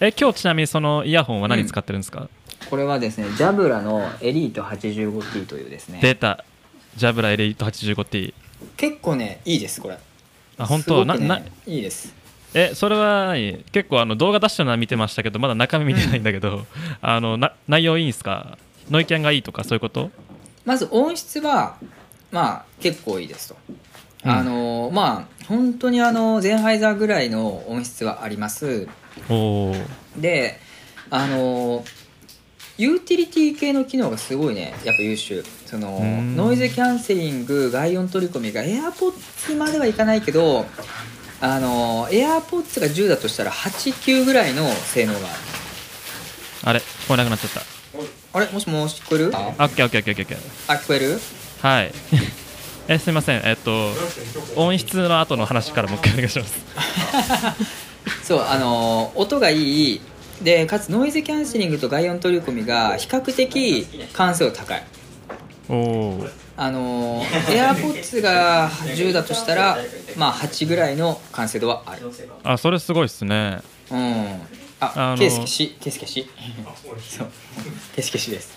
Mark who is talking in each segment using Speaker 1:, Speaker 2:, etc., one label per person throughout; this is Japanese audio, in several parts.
Speaker 1: え今日ちなみにそのイヤホンは何使ってるんですか、
Speaker 2: これはですねジャブラのエリート 85T というですね。
Speaker 1: データジャブラエリート 85T
Speaker 2: 結構ねいいですこれ。
Speaker 1: あ本
Speaker 2: すごくね
Speaker 1: 当なない
Speaker 2: いです。
Speaker 1: えそれは何結構あの動画出したのは見てましたけどまだ中身見てないんだけど、あのな内容いいんすか？ノイキャンがいいとかそういうこと？
Speaker 2: まず音質はまあ結構いいですと、
Speaker 1: うん。
Speaker 2: あのまあ本当にあのゼンハイザーぐらいの音質はありますであのユーティリティ系の機能がすごいねやっぱ優秀。その
Speaker 1: うん。
Speaker 2: ノイズキャンセリング外音取り込みが AirPods まではいかないけどあの AirPods が10だとしたら89ぐらいの性能がある。
Speaker 1: あれ聞こえなくなっちゃった。
Speaker 2: あれ？もしもし聞こえる？
Speaker 1: あ？オッケーオッケーオッケーオッケー
Speaker 2: あ聞こえる？
Speaker 1: はい。えすみません。えっと音質の後の話からもう一回お願いします
Speaker 2: そうあの音がいい。でかつノイズキャンセリングと外音取り込みが比較的完成度高い。
Speaker 1: おお
Speaker 2: あの AirPods が10だとしたらまあ8ぐらいの完成度はある。
Speaker 1: あそれすごいっすね。
Speaker 2: うん。あ
Speaker 1: あの
Speaker 2: ケース消し。ケース消し。そう。ケース消しです。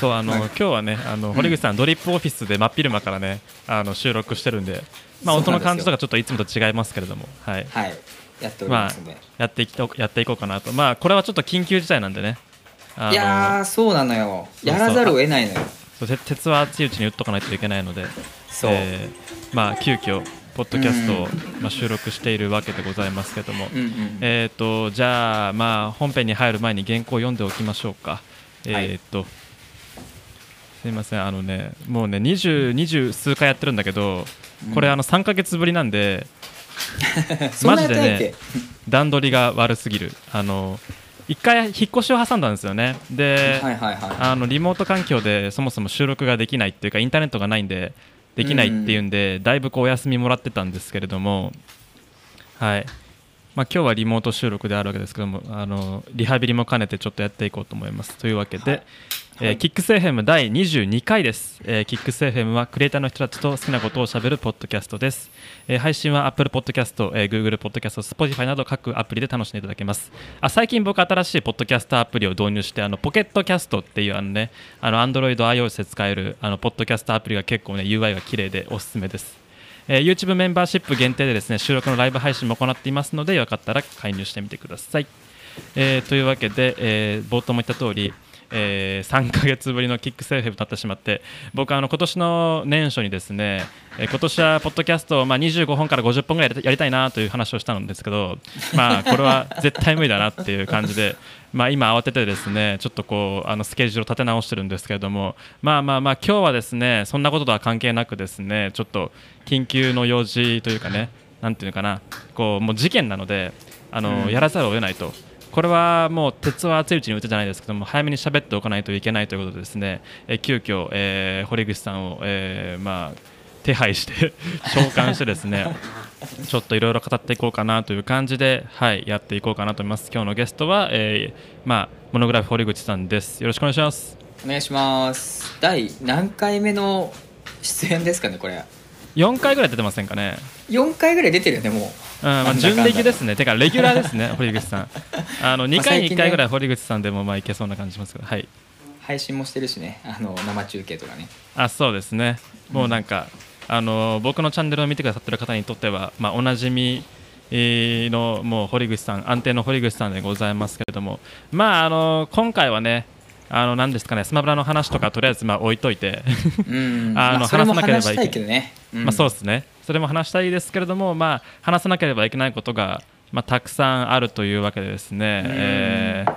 Speaker 1: そうあの、
Speaker 2: はい。
Speaker 1: 今日はねあの堀口さん、ドリップオフィスで真っ昼間からねあの収録してるんで、まあ、音の感じとかちょっといつもと違いますけれども、はい。
Speaker 2: はいやっており
Speaker 1: まあ
Speaker 2: ますんで、、
Speaker 1: やっていきとやっていこうかなと、まあ、これはちょっと緊急事態なんでね。
Speaker 2: いやーそうなのよ。やらざるを得ないのよ。
Speaker 1: そうて鉄は熱いうちに打っとかないといけないので。
Speaker 2: そう、
Speaker 1: えーまあ、急遽ポッドキャストを、まあ、収録しているわけでございますけども、
Speaker 2: うんうん
Speaker 1: えー、とじゃあ、まあ、本編に入る前に原稿を読んでおきましょうか。えーとすいません。あのねもうね 20, 20数回やってるんだけどこれあの3ヶ月ぶりなんで マジでね段取りが悪すぎる。あの一回引っ越しを挟んだんですよね。で、
Speaker 2: はいはいはい。
Speaker 1: あのリモート環境でそもそも収録ができないっていうかインターネットがないんでできないっていうんで、だいぶこうお休みもらってたんですけれどもはい。まあ、今日はリモート収録であるわけですけどもあのリハビリも兼ねてちょっとやっていこうと思います。というわけで、えーキックス FM 第22回です、えーキックス FM はクリエイターの人たちと好きなことをしゃべるポッドキャストです、えー配信は Apple Podcast、えー Google Podcast、Spotify など各アプリで楽しんでいただけます。あ最近僕新しいポッドキャストアプリを導入してあのポケットキャストっていうあのねあの Android、iOS で使えるあのポッドキャストアプリが結構ね UI が綺麗でおすすめです。えー YouTube メンバーシップ限定でですね収録のライブ配信も行っていますのでよかったら介入してみてください。えーというわけで、えー冒頭も言った通り、えー3ヶ月ぶりのキックセーフになってしまって僕はあの今年の年初にですね、えー今年はポッドキャストを、まあ、25本から50本ぐらいやりたいなという話をしたんですけど、まあ、これは絶対無理だなっていう感じで、まあ、今慌ててですねちょっとこうあのスケジュールを立て直してるんですけれどもまあまあまあ今日はですねそんなこととは関係なくですねちょっと緊急の用事というかねなんていうのかなこうもう事件なのであの、
Speaker 2: うん
Speaker 1: やらざるを得ないと。これはもう鉄は熱いうちに打てじゃないですけども早めに喋っておかないといけないということでですね、えー急遽、えー堀口さんを、えーまあ、手配して 召喚してですねちょっといろいろ語っていこうかなという感じで、はい、やっていこうかなと思います。今日のゲストは、えーまあ、モノグラフ堀口さんです。よろしくお願いします。
Speaker 2: お願いします。第何回目の出演ですかねこれ。
Speaker 1: 4回ぐらい出てませんかね
Speaker 2: 4回ぐらい出てるよねもう。
Speaker 1: うんまあ、準レギュですね、てかレギュラーですね、堀口さん。あの2回に1回ぐらい堀口さんでもまあいけそうな感じしますけど、はい。
Speaker 2: 配信もしてるしね。あの生中継とかね。
Speaker 1: あそうですね、もうなんか、あの僕のチャンネルを見てくださってる方にとっては、まあ、おなじみえーのもう堀口さん、安定の堀口さんでございますけれども、まあ、あの今回はね、あの何ですかね、スマブラの話とかとりあえずまあ置いといて、
Speaker 2: うん。
Speaker 1: あの話さなければいけ
Speaker 2: 話したいけどね、ん。
Speaker 1: まあそうですね、それも話したいですけれども、まあ、話さなければいけないことが、まあ、たくさんあるというわけでですね、
Speaker 2: うん。
Speaker 1: えー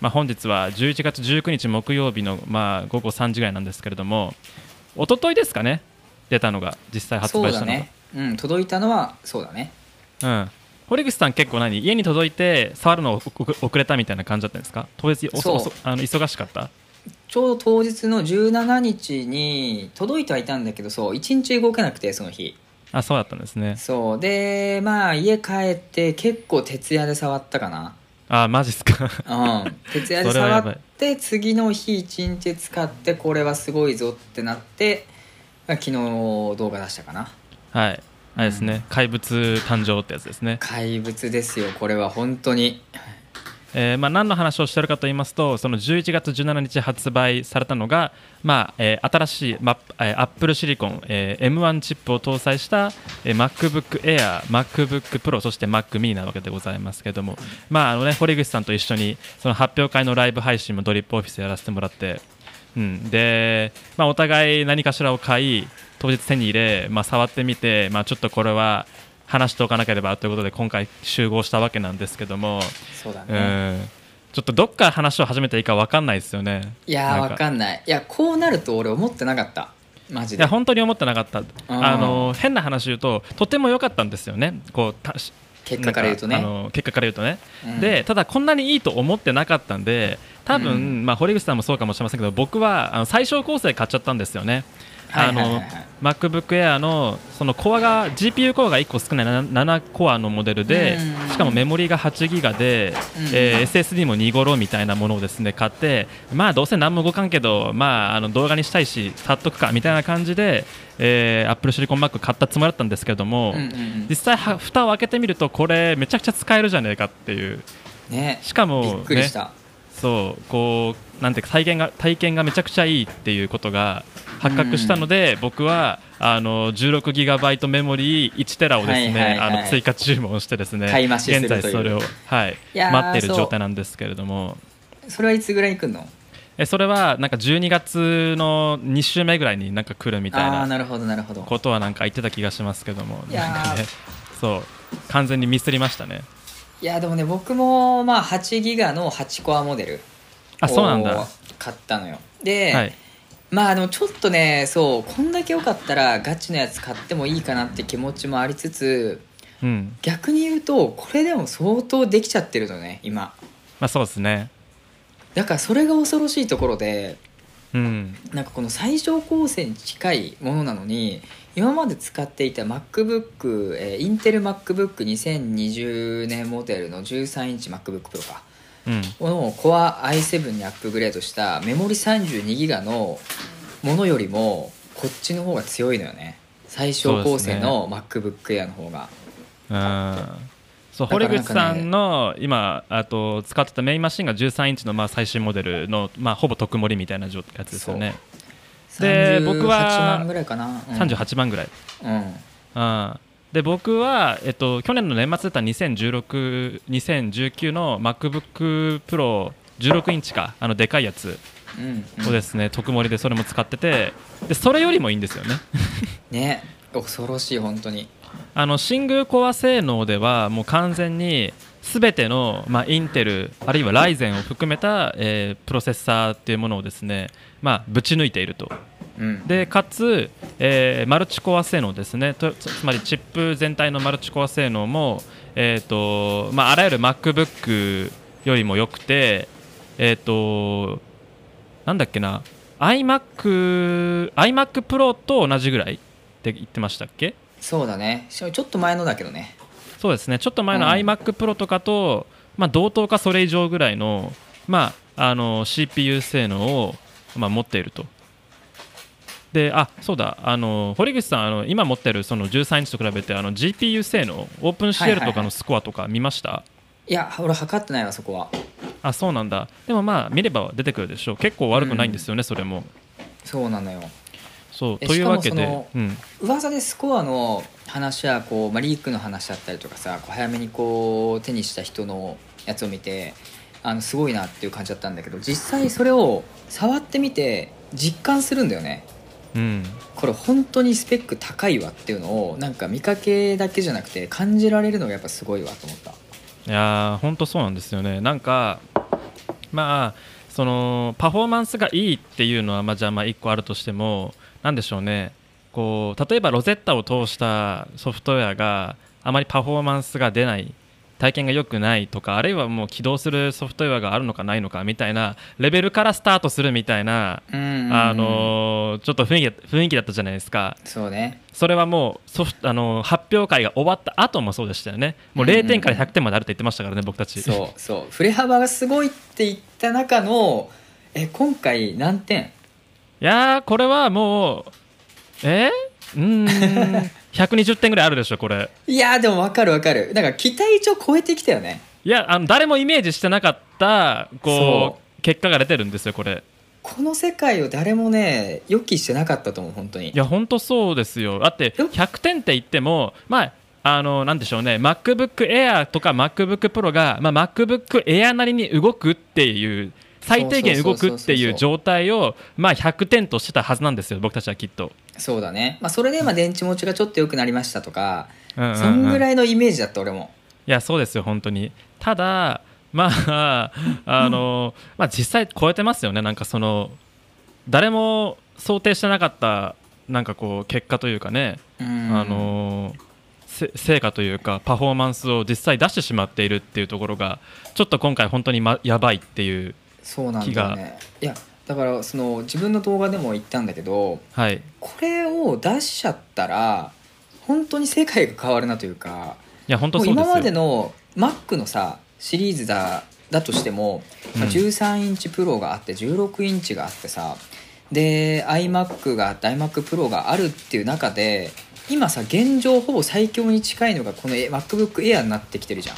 Speaker 1: まあ、本日は11月19日木曜日の、まあ、午後3時ぐらいなんですけれども、一昨日ですかね、出たのが、実際発売したのが。
Speaker 2: ね、うん、届いたのはそうだね。
Speaker 1: うん。堀口さん、結構何？家に届いて触るの遅れたみたいな感じだったんですか？当日あの忙しかった？
Speaker 2: ちょうど当日の17日に届いてはいたんだけどそう1日動けなくてその日
Speaker 1: あそうだったんですね。
Speaker 2: そう。でまあ家帰って結構徹夜で触ったかな。
Speaker 1: あマジっすか。
Speaker 2: うん。徹夜で触って次の日1日使ってこれはすごいぞってなってまあ昨日動画出したかな。
Speaker 1: はい。あれですね、怪物誕生ってやつですね。
Speaker 2: 怪物ですよ。これは本当に
Speaker 1: えーまあ、何の話をしているかと言いますとその11月17日発売されたのが、まあえー新しい、まえー、Apple シリコン、えー M1 チップを搭載した、えー MacBook Air、MacBook Pro そして Mac mini なわけでございますけれども、まああのね、堀口さんと一緒にその発表会のライブ配信もドリップオフィスやらせてもらって、うん、で、まあ、お互い何かしらを買い当日手に入れ、まあ、触ってみて、まあ、ちょっとこれは話しておかなければということで今回集合したわけなんですけども、
Speaker 2: そうだ
Speaker 1: う
Speaker 2: ね、
Speaker 1: ん、ちょっとどっから話を始めていいか分かんないですよね。
Speaker 2: いやー
Speaker 1: なん
Speaker 2: わかんない。いやこうなると俺思ってなかった。マジで。
Speaker 1: いや本当に思ってなかった。あの変な話言うととても良かったんですよね。こう
Speaker 2: 結果から言うとね。
Speaker 1: 結果から言うとね、
Speaker 2: うん。
Speaker 1: でただこんなにいいと思ってなかったんで多分、
Speaker 2: うん。
Speaker 1: まあ、堀口さんもそうかもしれませんけど僕はあの最小構成買っちゃったんですよね。あの MacBook Air のそのコアが GPU コアが1個少ない 7, 7コアのモデルで
Speaker 2: うん。
Speaker 1: しかもメモリが8ギガで、
Speaker 2: うん。
Speaker 1: えー SSD も2頃みたいなものをですね買ってまあどうせ何も動かんけどまああの動画にしたいし買っとくかみたいな感じで、えー、Apple Silicon Mac 買ったつもりだったんですけども、実際は蓋を開けてみるとこれめちゃくちゃ使えるじゃねえかっていう。
Speaker 2: ね。
Speaker 1: しかも、
Speaker 2: びっくりし
Speaker 1: ね、
Speaker 2: た、
Speaker 1: そうこうなんていうか体験が体験がめちゃくちゃいいっていうことが発覚したので、僕はあの16ギガバイトメモリー1テラをですね、あの追加注文してですね現在それをはい待ってる状態なんですけれども。
Speaker 2: それはいつぐらいに来るの？
Speaker 1: えそれはなんか12月の2週目ぐらいになんか来るみたいな
Speaker 2: なるほどなるほど。
Speaker 1: ことはなんか言ってた気がしますけども。なんかねそう。完全にミスりましたね。
Speaker 2: いやでもね僕もまあ8ギガの8コアモデル
Speaker 1: あそうなんだ。
Speaker 2: を買ったのよ。で、
Speaker 1: はい
Speaker 2: まあでもちょっとねそうこんだけ良かったらガチのやつ買ってもいいかなって気持ちもありつつ
Speaker 1: うん。
Speaker 2: 逆に言うとこれでも相当できちゃってるのね今。
Speaker 1: まあそうですね。
Speaker 2: だからそれが恐ろしいところで
Speaker 1: うん。
Speaker 2: なんかこの最小構成に近いものなのに今まで使っていた MacBook、えーインテル MacBook2020 年モデルの13インチ MacBookPro か。
Speaker 1: うん
Speaker 2: この Core i7 にアップグレードしたメモリ 32GB のものよりもこっちの方が強いのよね。最小構成の MacBook Air の方が。
Speaker 1: うん。そう
Speaker 2: だから
Speaker 1: 堀口さんの今あと使ってたメインマシンが13インチのまあ最新モデルの、まあ、ほぼ特盛りみたいな状やつですよね。で
Speaker 2: 38
Speaker 1: 僕は
Speaker 2: 万ぐらいかな、うん、
Speaker 1: 38万ぐらい、
Speaker 2: うん。
Speaker 1: うん、で僕は、えっと、去年の年末出た2016 2019の MacBookPro16 インチかあのでかいやつ
Speaker 2: うんうん。
Speaker 1: をですね、特盛りでそれも使っててでそれよりもいいんですよね。
Speaker 2: ね。恐ろしい本当に。
Speaker 1: あのシングルコア性能ではもう完全に全ての、まあ、インテルあるいはライゼンを含めた、えープロセッサーっていうものをですね、まあ、ぶち抜いていると
Speaker 2: うん。
Speaker 1: でかつ、えーマルチコア性能ですね。とつつまりチップ全体のマルチコア性能も、えーとまあ、あらゆる MacBook よりも良くてえっ、となんだっけな。iMac, iMac Pro と同じぐらいって言ってましたっけ？
Speaker 2: そうだね。ちょっと前のだけどね。
Speaker 1: そうですね。ちょっと前の
Speaker 2: うん。
Speaker 1: iMac Pro とかと、まあ、同等かそれ以上ぐらいの,、まあ、あの CPU 性能を、まあ、持っていると。であそうだあの堀口さんあの今持ってるその13インチと比べてあの GPU 性能オープン
Speaker 2: はいはい
Speaker 1: CL とかのスコアとか見ました、
Speaker 2: いや俺測ってないわそこは。
Speaker 1: あそうなんだ。でもまあ見れば出てくるでしょう。結構悪くないんですよね、それも。
Speaker 2: そうなのよ。
Speaker 1: そう
Speaker 2: え
Speaker 1: というわけで、うん、
Speaker 2: 噂でスコアの話はこう、まあ、リークの話だったりとかさこう早めにこう手にした人のやつを見てあのすごいなっていう感じだったんだけど実際それを触ってみて実感するんだよね
Speaker 1: うん、
Speaker 2: これ本当にスペック高いわっていうのをなんか見かけだけじゃなくて感じられるのがやっぱすごいわと思った。
Speaker 1: いやー本当そうなんですよね。なんかまあそのパフォーマンスがいいっていうのはまあじゃあまあ1個あるとしてもなんでしょうね。こう例えばロゼッタを通したソフトウェアがあまりパフォーマンスが出ない体験が良くないとかあるいはもう起動するソフトウェアがあるのかないのかみたいなレベルからスタートするみたいな、
Speaker 2: うん
Speaker 1: あのーちょっと雰囲気雰囲気だったじゃないですか。
Speaker 2: そうね。
Speaker 1: それはもうソフトあのー発表会が終わった後もそうでしたよね。もう
Speaker 2: うんうん
Speaker 1: 0点から100点まであるって言ってましたからね僕たち。
Speaker 2: そうそう。振れ幅がすごいって言った中のえ今回何点？
Speaker 1: いやーこれはもうえ？ー、うーん 120点ぐらいあるでしょこれ。
Speaker 2: いやーでも分かる分かる。なんか期待値を超えてきたよね。
Speaker 1: いやあの誰もイメージしてなかったこう結果が出てるんですよこれ。
Speaker 2: この世界を誰もね予期してなかったと思う本当に。
Speaker 1: いや本当そうですよ。だって
Speaker 2: よ
Speaker 1: 100点って言ってもまああのなんでしょうね。MacBook Air とか MacBook Pro が、まあ、MacBook Air なりに動くっていう最低限動くっていう状態をまあ100点としてたはずなんですよ僕たちはきっと、
Speaker 2: そうだね、まあ、それでまあ電池持ちがちょっと良くなりましたとか、
Speaker 1: うんうんうん。
Speaker 2: そんぐらいのイメージだった俺も。
Speaker 1: いやそうですよ本当に。ただまああの、まあ、実際超えてますよね。なんかその誰も想定してなかったなんかこう結果というかね、
Speaker 2: うん。
Speaker 1: あのせ成果というかパフォーマンスを実際出してしまっているっていうところがちょっと今回本当に、ま、やばいっていう
Speaker 2: そうなんだよね。いやだからその自分の動画でも言ったんだけど
Speaker 1: はい。
Speaker 2: これを出しちゃったら本当に世界が変わるなというか
Speaker 1: いや本当そうですよ。
Speaker 2: もう今までの Mac のさシリーズだだとしても、まあ
Speaker 1: うん。
Speaker 2: 13インチプロがあって16インチがあってさで iMac があって iMacPro があるっていう中で今さ現状ほぼ最強に近いのがこの MacBook Air になってきてるじゃん。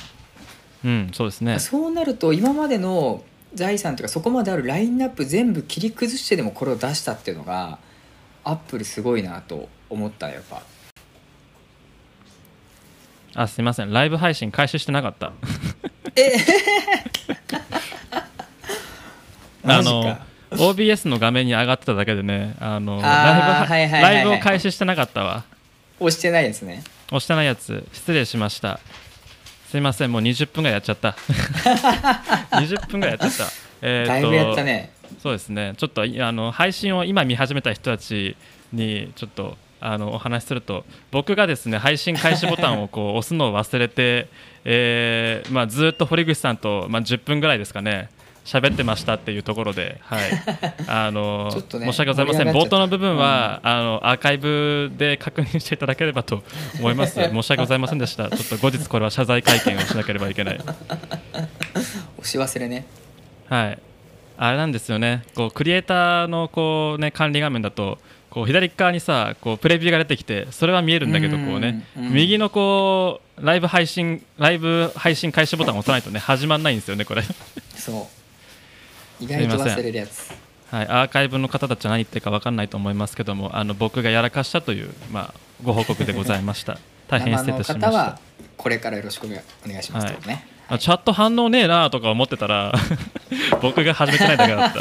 Speaker 1: うんそうですね。
Speaker 2: そうなると今までの財産というかそこまであるラインナップ全部切り崩してでもこれを出したっていうのがアップルすごいなと思ったやっぱ。
Speaker 1: あすいません。ライブ配信開始してなかった。
Speaker 2: え？
Speaker 1: あの OBS の画面に上がってただけでねあのライブを開始してなかったわ。
Speaker 2: 押してないですね。
Speaker 1: 押してないやつ。失礼しましたすいませんもう20分ぐらいやっちゃった。20分ぐらいやっちゃった。え
Speaker 2: だいぶやったね。
Speaker 1: そうですね。ちょっといあの配信を今見始めた人たちにちょっとあのお話しすると僕がですね配信開始ボタンをこう押すのを忘れて、えーまあ、ずっと堀口さんと、まあ、10分ぐらいですかね喋ってましたっていうところで、はい、あの
Speaker 2: ね
Speaker 1: 申し訳ございません。冒頭の部分は、あのアーカイブで確認していただければと思います。申し訳ございませんでした。ちょっと後日これは謝罪会見をしなければいけない。
Speaker 2: 押し忘れね。
Speaker 1: はい、あれなんですよね、こうクリエイターのこう、ね、管理画面だと、こう左側にさこうプレビューが出てきて、それは見えるんだけど、
Speaker 2: うん
Speaker 1: こうね
Speaker 2: うん。
Speaker 1: 右のこうライブ配信ライブ配信開始ボタンを押さないとね始まらないんですよね、これ。
Speaker 2: そう意外と忘れるやつ
Speaker 1: はい、アーカイブの方たちは何言ってるか分かんないと思いますけども、あの僕がやらかしたという、まあ、ご報告でございました。大変失礼いたしました
Speaker 2: 生の方は。これからよろしくお願いしますね、
Speaker 1: あチャット反応ねえなとか思ってたら僕が始めてないだけだった。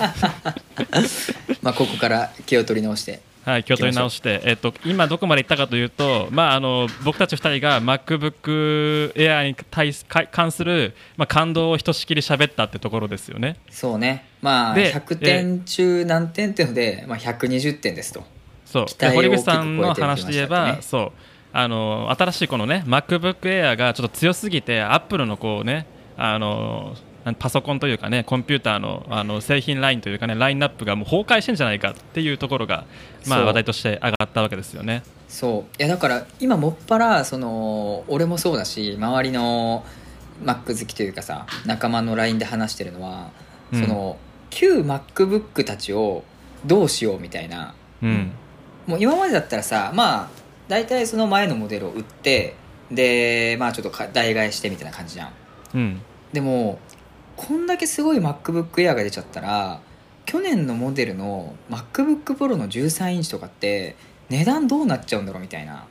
Speaker 2: まあここから気を取り直して
Speaker 1: はい、気を取り直して、えっと、今どこまで行ったかというと、まあ、あの僕たち2人が MacBook Air に対すか関する、まあ、感動をひとしきり喋ったってところですよね。
Speaker 2: そうね。まあ
Speaker 1: で
Speaker 2: 100点中何点っていうので、まあ、120点ですと。
Speaker 1: そう。堀口さんの話で言えば、
Speaker 2: ね
Speaker 1: そう。あの新しいこのね MacBook Air がちょっと強すぎて Apple のこうねあのパソコンというかねコンピューターのあの製品ラインというかねラインナップがもう崩壊してんじゃないかっていうところが、まあ、話題として上がったわけですよね。
Speaker 2: そう。いやだから今もっぱらその俺もそうだし周りの Mac 好きというかさ仲間の LINE で話してるのは、
Speaker 1: うん。
Speaker 2: その旧 MacBook たちをどうしようみたいな。
Speaker 1: うん。
Speaker 2: もう今までだったらさまあ大体その前のモデルを売ってでまあちょっとか代替えしてみたいな感じじゃん。
Speaker 1: うん。
Speaker 2: でもこんだけすごい MacBook Air が出ちゃったら去年のモデルの MacBookPro の13インチとかって値段どうなっちゃうんだろうみたいな。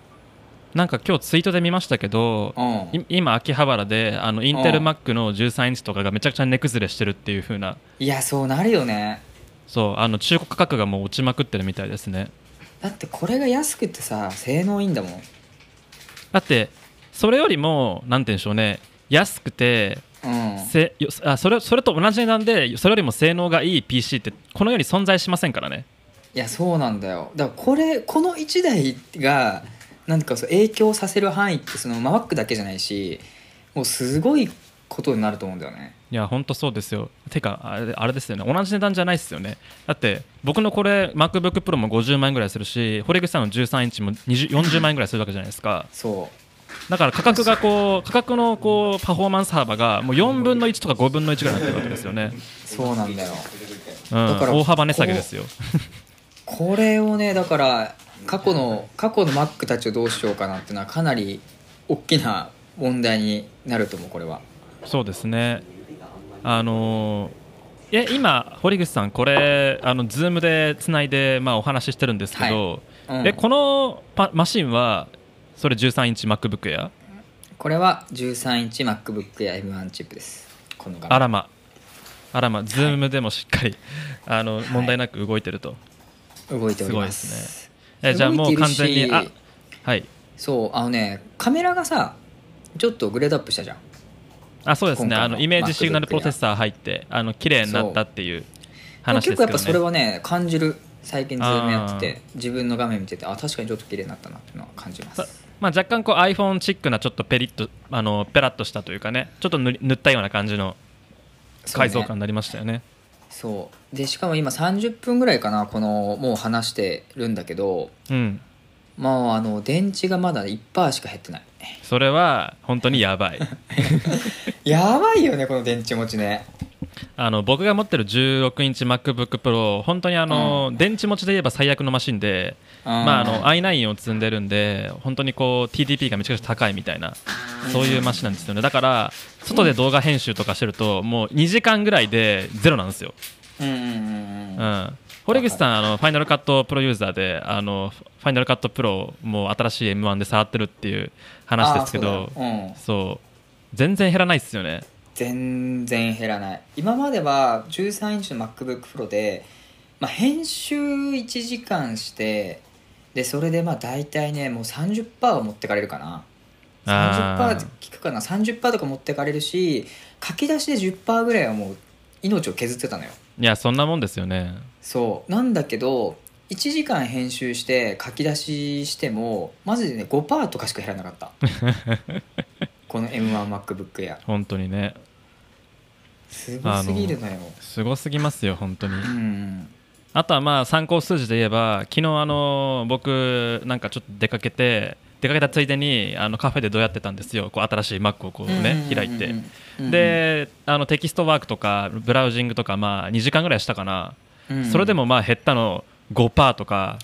Speaker 1: なんか今日ツイートで見ましたけど、
Speaker 2: うん。
Speaker 1: い今、秋葉原であのインテル
Speaker 2: うん。
Speaker 1: Mac の13インチとかがめちゃくちゃ値崩れしてるっていう風な。い
Speaker 2: やそうなるよね。
Speaker 1: そうあの中古価格がもう落ちまくってるみたいですね。
Speaker 2: だってこれが安くてさ性能いいんだもん。
Speaker 1: だってそれよりもなんて言うんでしょうね。安くて
Speaker 2: うん
Speaker 1: せよあそれそれと同じ値段でそれよりも性能がいい PC ってこの世に存在しませんからね。
Speaker 2: いやそうなんだよ。だからこれこの1台がなんかそう影響させる範囲ってその Mac だけじゃないしもうすごいことになると思うんだよね。
Speaker 1: いや本当そうですよ。てかあれあれですよね。同じ値段じゃないですよね。だって僕のこれ MacBookPro も50万円ぐらいするし堀口さんの13インチも20 40万円ぐらいするわけじゃないですか。
Speaker 2: そう
Speaker 1: だから価格がこう価格のこうパフォーマンス幅がもう4分の1とか5分の1ぐらいになってるわけですよね、
Speaker 2: そうなんだよ。
Speaker 1: うん、
Speaker 2: だから
Speaker 1: 大幅値下げですよ。
Speaker 2: これをねだから過去の過去の Mac たちをどうしようかなっていうのはかなり大きな問題になると思うこれは。
Speaker 1: そうですね。あのえ今堀口さんこれあのズームでつないでまあお話ししてるんですけど、
Speaker 2: うん。
Speaker 1: えこのパマシンはそれ13インチ MacBook Air
Speaker 2: これは13インチ MacBook や M1 チップです。この画面。
Speaker 1: あらま。あらま。ズームでもしっかり、あの問題なく動いてると、
Speaker 2: 動いておりま
Speaker 1: す。ごいですえじゃあもう完全にあはい。
Speaker 2: そうあのねカメラがさちょっとグレードアップしたじゃん。
Speaker 1: あそうですね。あのイメージシグナルプロセッサー入ってあの綺麗になったっていう話ですけど。ね
Speaker 2: 結構やっぱそれはね感じる。最近ズームやってて自分の画面見ててあ確かにちょっと綺麗になったなっていうのは感じます
Speaker 1: まあ、若干こう iPhone チックなちょっとペリッとあのペラッとしたというかねちょっと塗り塗ったような感じの改造感になりましたよね。
Speaker 2: そう。でしかも今30分ぐらいかなこのもう話してるんだけど。
Speaker 1: うん
Speaker 2: まああの電池がまだ1%しか減ってない。
Speaker 1: それは本当にやばい。
Speaker 2: やばいよねこの電池持ちね。
Speaker 1: あの僕が持ってる16インチ MacBookPro 本当にあの、電池持ちで言えば最悪のマシンで、まあ、あの i9 を積んでるんで本当にこう TDP がめちゃくちゃ高いみたいなそういうマシンなんですよね。だから外で動画編集とかしてるともう2時間ぐらいでゼロなんですよ。
Speaker 2: うんうんうんうん。
Speaker 1: うん、堀口さんあのファイナルカットプロユーザーであのファイナルカットプロもう新しい M1 で触ってるっていう話ですけど
Speaker 2: そううん。
Speaker 1: そう。全然減らないですよね。
Speaker 2: 全然減らない。今までは13インチの MacBookPro で、まあ、編集1時間してでそれでまあ大体ねもう30%は持ってかれるかな。
Speaker 1: あー。
Speaker 2: 30%聞くかな。30%とか持ってかれるし書き出しで10%ぐらいはもう命を削ってたのよ。
Speaker 1: いやそんなもんですよね
Speaker 2: そう。なんだけど1時間編集して書き出ししてもマジでね5%とかしか減らなかった。この M1MacBook Air
Speaker 1: 本当にね。
Speaker 2: すごすぎるのよ。
Speaker 1: すごすぎますよ本当に。
Speaker 2: うん。
Speaker 1: あとはまあ参考数字で言えば昨日あの僕なんかちょっと出かけて出かけたついでにあのカフェでどうやってたんですよ。こう新しい Mac をこうね開いて。であのテキストワークとかブラウジングとかまあ2時間ぐらいしたかなそれでもまあ減ったの5%とか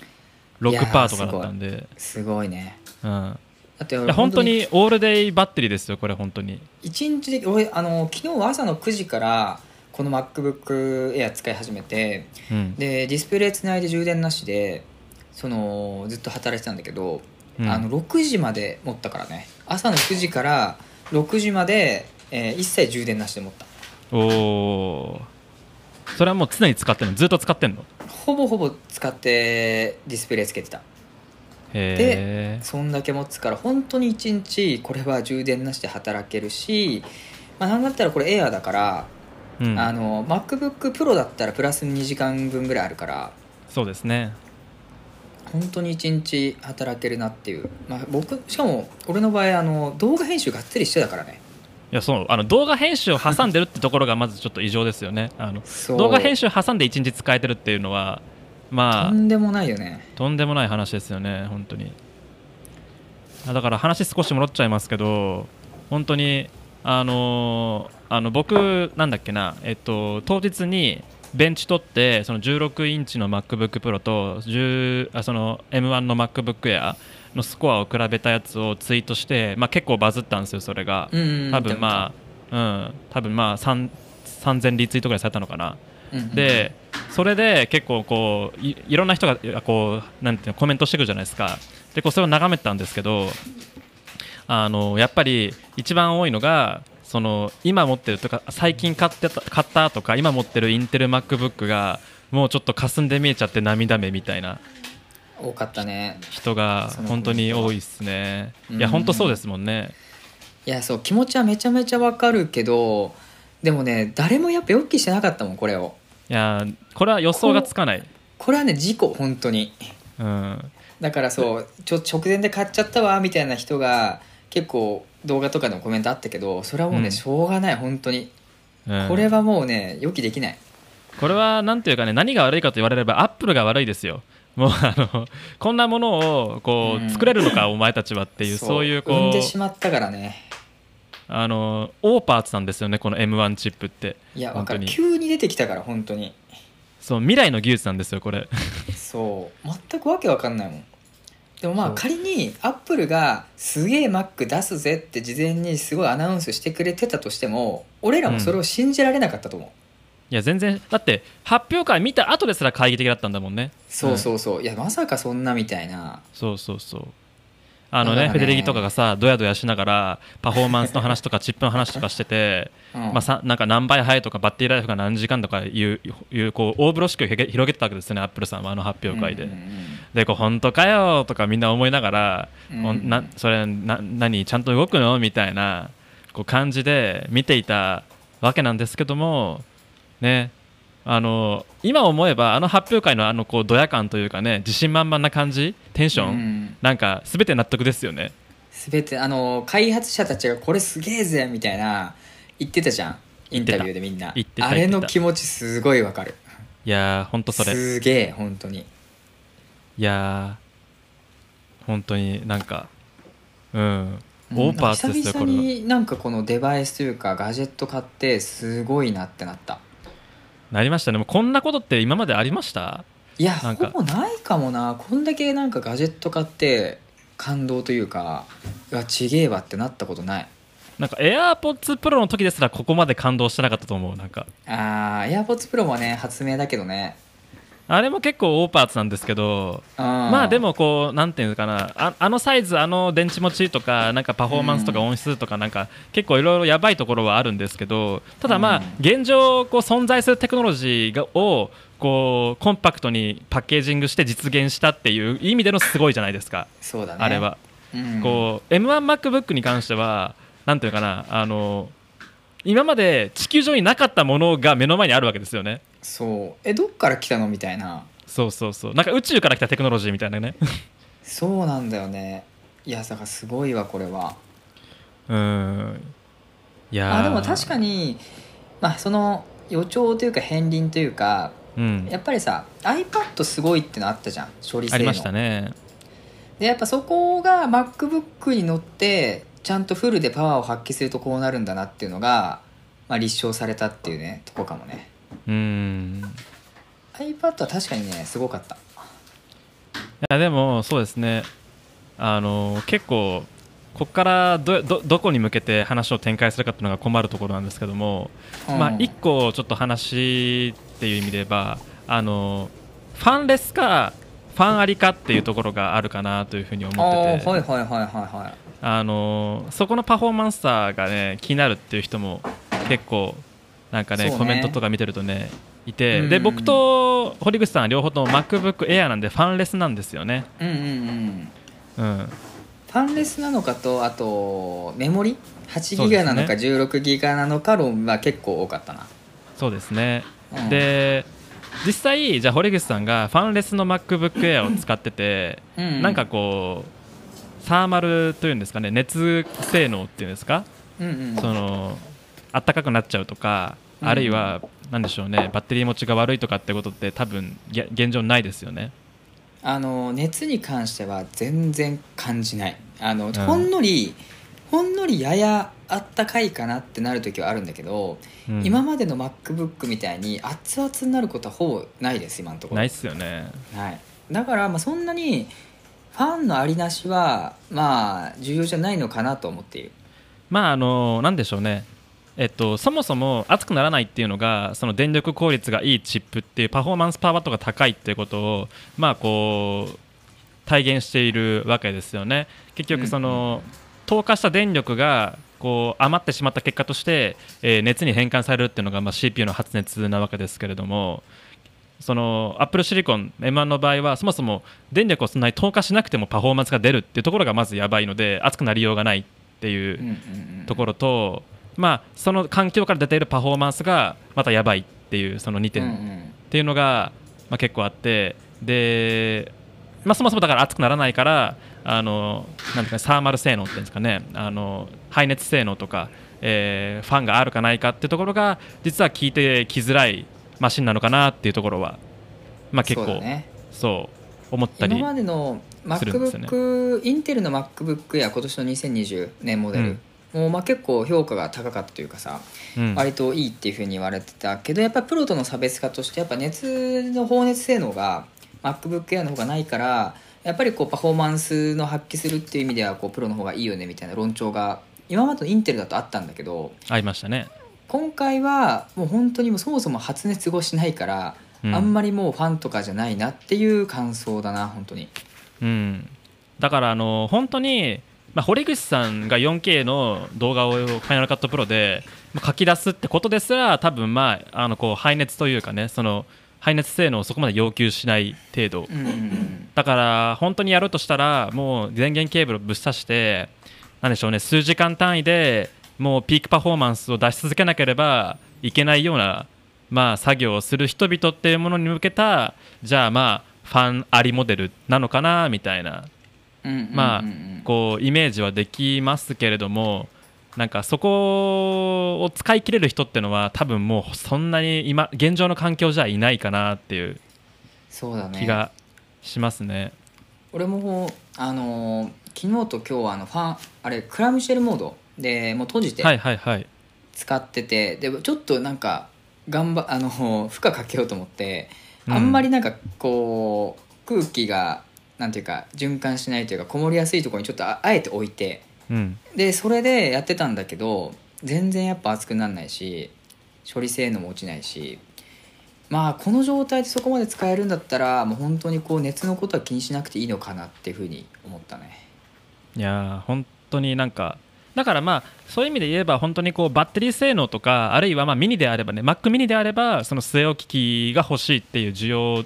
Speaker 1: 6%とかだったんで、
Speaker 2: すごい。ね。
Speaker 1: うん、
Speaker 2: だって
Speaker 1: 本当にオールデイバッテリーですよこれ本当に。
Speaker 2: 一日で俺あの昨日は朝の9時からこの MacBook Air 使い始めて
Speaker 1: うん。
Speaker 2: でディスプレイつないで充電なしでそのずっと働いてたんだけど、
Speaker 1: うん。
Speaker 2: あの6時まで持ったからね。朝の9時から6時まで、えー一切充電なしで持った。
Speaker 1: おおそれはもう常に使ってんの？ずっと使ってんの？
Speaker 2: ほぼほぼ使ってディスプレイつけてた。
Speaker 1: へえ
Speaker 2: そんだけ持つから本当に1日これは充電なしで働けるし、まあ、なんだったらこれ Air だから、
Speaker 1: うん。
Speaker 2: あの MacBookPro だったらプラス2時間分ぐらいあるから
Speaker 1: そうですね。
Speaker 2: 本当に1日働けるなっていう、まあ、僕しかも俺の場合あの動画編集がっつりしてたからね
Speaker 1: いやそうあの動画編集を挟んでるってところがまずちょっと異常ですよね。あの動画編集挟んで1日使えてるっていうのはまあ
Speaker 2: とんでもないよね。
Speaker 1: とんでもない話ですよね本当に。あだから話少し戻っちゃいますけど本当にあのーあの僕なんだっけなえっと当日にベンチ取ってその16インチの MacBookPro と10あその M1 の MacBook Air のスコアを比べたやつをツイートして、まあ、結構バズったんですよそれが。多分まあうん。多分まあ3 3000リツイートぐらいされたのかな。
Speaker 2: うんうん
Speaker 1: でそれで結構こういいろんな人がこうなんていうのコメントしてくるじゃないですか。でこうそれを眺めてたんですけどあのやっぱり一番多いのがその今持ってるとか最近買ってた買ったとか今持ってるインテル MacBook がもうちょっと霞んで見えちゃって涙目みたいな
Speaker 2: 多かったね。
Speaker 1: 人が本当に多いですね。いや
Speaker 2: うん
Speaker 1: 本当そうですもんね。
Speaker 2: いやそう気持ちはめちゃめちゃわかるけどでもね誰もやっぱ予期してなかったもんこれを。
Speaker 1: いやこれは予想がつかない。
Speaker 2: これはね事故本当に。
Speaker 1: うん。
Speaker 2: だからそうちょ直前で買っちゃったわみたいな人が結構動画とかでもコメントあったけどそれはもうね、
Speaker 1: うん。
Speaker 2: しょうがない本当に、
Speaker 1: うん。
Speaker 2: これはもうね予期できない。
Speaker 1: これはなんていうかね何が悪いかと言われればアップルが悪いですよ。もうあのこんなものをこ
Speaker 2: う
Speaker 1: 作れるのか、お前たちはっていうそう。いうこう
Speaker 2: でしまったからね。
Speaker 1: あのオーパーツなんですよねこの M1 チップって。
Speaker 2: いやわかる。急に出てきたから本当に。
Speaker 1: そう未来の技術なんですよこれ。
Speaker 2: そう。全くわけわかんないもん。でもまあ仮にアップルがすげえ Mac 出すぜって事前にすごいアナウンスしてくれてたとしても俺らもそれを信じられなかったと思う、
Speaker 1: いや全然だって発表会見た後ですら懐疑的だったんだもんね。
Speaker 2: そうそうそう、いやまさかそんなみたいな。
Speaker 1: そうそうそう。あのね
Speaker 2: ね。
Speaker 1: フェデレギとかがさドヤドヤしながらパフォーマンスの話とか チップの話とかしてて、
Speaker 2: うん。
Speaker 1: まあ、さなんか何倍速いとかバッテリーライフが何時間とかいういうこう大風呂敷を広げてたわけですよねアップルさんはあの発表会で。
Speaker 2: うんうんうん。
Speaker 1: でこう本当かよとかみんな思いながら、
Speaker 2: うん
Speaker 1: なそれな何ちゃんと動くの？みたいなこう感じで見ていたわけなんですけどもね。あの今思えばあの発表会のあのこうドヤ感というかね自信満々な感じテンション、
Speaker 2: うん。
Speaker 1: なんか全て納得ですよね。
Speaker 2: 全てあの開発者たちがこれすげえぜみたいな言ってたじゃん。インタビューでみんな。あれの気持ちすごいわかる。
Speaker 1: いやー本当それ。い
Speaker 2: すげえ本当に。
Speaker 1: やー本当になんかうん。
Speaker 2: うん。
Speaker 1: オーパーツですよ
Speaker 2: 久
Speaker 1: これは。
Speaker 2: 々になんかこのデバイスというかガジェット買ってすごいなってなった
Speaker 1: なりました。ねもうこんなことって今までありました？
Speaker 2: いや
Speaker 1: なんか。
Speaker 2: ほぼないかもな。こんだけなんかガジェット買って感動というかうわちげえわってなったことない。
Speaker 1: なんか AirPods Pro の時ですらここまで感動してなかったと思う。なんか。
Speaker 2: あー AirPods Pro もね発明だけどね
Speaker 1: あれも結構オーパーツなんですけどま
Speaker 2: ま
Speaker 1: あでもこうなんていうのかなああのサイズあの電池持ちとかなんかパフォーマンスとか
Speaker 2: うん。
Speaker 1: 音質とかなんか結構いろいろやばいところはあるんですけどただまあ
Speaker 2: うん。
Speaker 1: 現状こう存在するテクノロジーがをこうコンパクトにパッケージングして実現したっていう意味でのすごいじゃないですか。
Speaker 2: そうだね。
Speaker 1: あれは。
Speaker 2: うん。
Speaker 1: こう M1MacBook に関してはなんていうのかなあの今まで地球上になかったものが目の前にあるわけですよね。
Speaker 2: そう。えどっから来たのみたいな。
Speaker 1: そうそうそう。なんか宇宙から来たテクノロジーみたいなね。
Speaker 2: そうなんだよね。いやだからすごいわこれは。
Speaker 1: うん。いやー。
Speaker 2: あでも確かにまあその予兆というか片鱗というか
Speaker 1: うん。
Speaker 2: やっぱりさ iPad すごいってのあったじゃん処理性の。
Speaker 1: ありましたね。
Speaker 2: でやっぱそこが MacBook に乗ってちゃんとフルでパワーを発揮するとこうなるんだなっていうのが、まあ、立証されたっていうねとこかもね
Speaker 1: うん。
Speaker 2: iPad は確かにねすごかった。
Speaker 1: いやでもそうですね。あの結構ここからどどどこに向けて話を展開するかっていうのが困るところなんですけども、まあ
Speaker 2: うん
Speaker 1: 一個ちょっと話っていう意味で言えばあのファンレスかファンありかっていうところがあるかなというふうに思
Speaker 2: あ
Speaker 1: ってて。
Speaker 2: ーはいはいはいはいはい。
Speaker 1: あのそこのパフォーマンスさがね気になるっていう人も結構なんかね
Speaker 2: ね。
Speaker 1: コメントとか見てるとねいて、
Speaker 2: うん
Speaker 1: で僕と堀口さんは両方とも MacBook Air なんでファンレスなんですよね。
Speaker 2: うんうんうん
Speaker 1: うん、
Speaker 2: ファンレスなのかとあとメモリ？8
Speaker 1: そうですね。
Speaker 2: ギガなのか16ギガなのか論は結構多かったな、
Speaker 1: そうですね、
Speaker 2: うん。
Speaker 1: で実際じゃあ堀口さんがファンレスの MacBook Air を使ってて、
Speaker 2: うん。
Speaker 1: なんかこうサーマルというんですかね熱性能っていうんですか、
Speaker 2: うんうん。
Speaker 1: その暖かくなっちゃうとか、
Speaker 2: うん。
Speaker 1: あるいはなんでしょうねバッテリー持ちが悪いとかってことって多分げ現状ないですよね。
Speaker 2: あの熱に関しては全然感じない。あの、
Speaker 1: ん。
Speaker 2: ほんのりほんのりややあったかいかなってなる時はあるんだけど、
Speaker 1: うん。
Speaker 2: 今までの MacBook みたいに熱々になることはほぼないです今のところ。
Speaker 1: ないっすよね。
Speaker 2: はい、だからまあそんなにファンのありなしはまあ重要じゃないのかなと思っている。
Speaker 1: まああのなんでしょうねえっと、そもそも熱くならないっていうのがその電力効率がいいチップっていうパフォーマンスパワーとか高いっていうことをまあこう体現しているわけですよね。結局その、投下した電力がこう余ってしまった結果として、えー熱に変換されるっていうのが、まあ、CPU の発熱なわけですけれどもそのアップルシリコン M1 の場合はそもそも電力をそんなに投下しなくてもパフォーマンスが出るっていうところがまずやばいので熱くなりようがないっていう
Speaker 2: うんうんうん。
Speaker 1: ところと、まあ、その環境から出ているパフォーマンスがまたやばいっていうその2
Speaker 2: うんう
Speaker 1: 点っ
Speaker 2: ん
Speaker 1: ていうのが、まあ、結構あってで、まあ、そもそもだから熱くならないからあのなんていうかサーマル性能っていうんですかねあの排熱性能とか、えーファンがあるかないかっていうところが実は聞いてきづらいマシンなのかなっていうところは、まあ、結構
Speaker 2: そうだね。
Speaker 1: そう思ったり
Speaker 2: 今までの MacBook、インテルの MacBook や今年の2020年モデル、もうまあ結構評価が高かったというかさ、
Speaker 1: うん。
Speaker 2: 割といいっていうふうに言われてたけどやっぱりプロとの差別化としてやっぱ熱の放熱性能が MacBook Air の方がないからやっぱりこうパフォーマンスの発揮するっていう意味ではこうプロの方がいいよねみたいな論調が今までのインテルだとあったんだけど
Speaker 1: ありましたね。
Speaker 2: 今回はもう本当にもうそもそも発熱後しないから、
Speaker 1: うん。
Speaker 2: あんまりもうファンとかじゃないなっていう感想だな本当に。
Speaker 1: うん、だからあの本当に、まあ、堀口さんが 4K の動画をファイナルカットプロでまあ書き出すってことですら多分まああのこう排熱というかねその排熱性能をそこまで要求しない程度。だから本当にやるとしたらもう電源ケーブルをぶっ刺してなんでしょうね数時間単位でもうピークパフォーマンスを出し続けなければいけないような、まあ、作業をする人々っていうものに向けたじゃあまあファンありモデルなのかなみたいなまあこうイメージはできますけれどもなんかそこを使い切れる人ってのは多分もうそんなに今現状の環境じゃいないかなっていう気がしますね。
Speaker 2: 俺もあのー昨日と今日はあのファンあれクラムシェルモードでもう閉じて
Speaker 1: はいはいはい。
Speaker 2: 使ってて、でちょっとなんか頑張あの負荷かけようと思って、
Speaker 1: うん
Speaker 2: あんまりなんかこう空気がなんていうか循環しないというかこもりやすいところにちょっとああえて置いて
Speaker 1: うん。
Speaker 2: でそれでやってたんだけど全然やっぱ熱くならないし処理性能も落ちないしまあこの状態でそこまで使えるんだったらもう本当にこう熱のことは気にしなくていいのかなっていうふうに思ったね。
Speaker 1: いやー本当になんかだからまあそういう意味で言えば本当にこうバッテリー性能とかあるいはまあミニであればね Mac ミニであればその据え置き機が欲しいっていう需要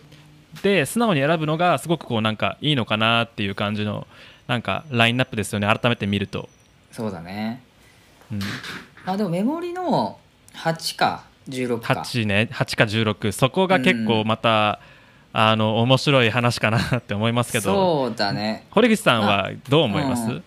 Speaker 1: で素直に選ぶのがすごくこうなんかいいのかなっていう感じのなんかラインナップですよね。改めて見ると、
Speaker 2: そうだね。
Speaker 1: うん、
Speaker 2: まあでもメモリの8か16か。
Speaker 1: 8ね。8か16そこが結構また、あの面白い話かなって思いますけど。
Speaker 2: そうだね。
Speaker 1: 堀口さんはどう思います、
Speaker 2: うん。い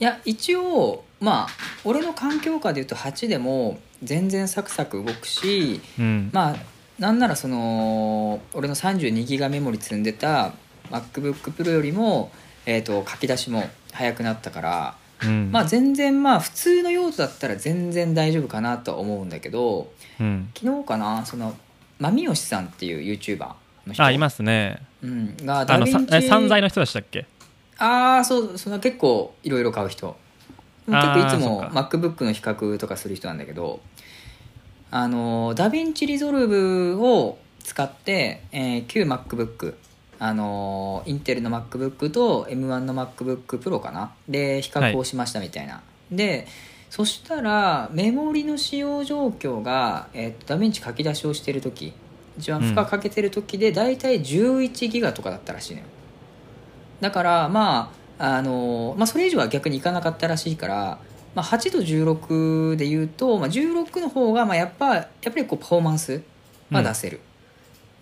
Speaker 2: や一応まあ俺の環境下でいうと8でも全然サクサク動くし
Speaker 1: うん。
Speaker 2: まあなんならその俺の32ギガメモリ積んでた MacBookPro よりも、えー、と書き出しも早くなったから、
Speaker 1: うん。
Speaker 2: まあ全然まあ普通の用途だったら全然大丈夫かなとは思うんだけど
Speaker 1: うん。
Speaker 2: 昨日かなそのまみよしさんっていう YouTuber の人。
Speaker 1: あいますね。
Speaker 2: うん、がダヴィンチ
Speaker 1: え散財の人でしたっけ？
Speaker 2: ああそうその結構いろいろ買う人。結構いつも MacBook の比較とかする人なんだけどあのダヴィンチリゾルブを使って、えー旧 MacBook あのインテルの MacBook と M1 の MacBookPro かな？で比較をしましたみたいな、でそしたらメモリの使用状況が、えーとダヴィンチ書き出しをしてる時一番負荷かけてる時で大体11ギガとかだったらしいのよ。だからまああの、まあ、それ以上は逆にいかなかったらしいから、まあ、8と16でいうと、まあ、16の方がまあやっぱやっぱりこうパフォーマンスは出せる、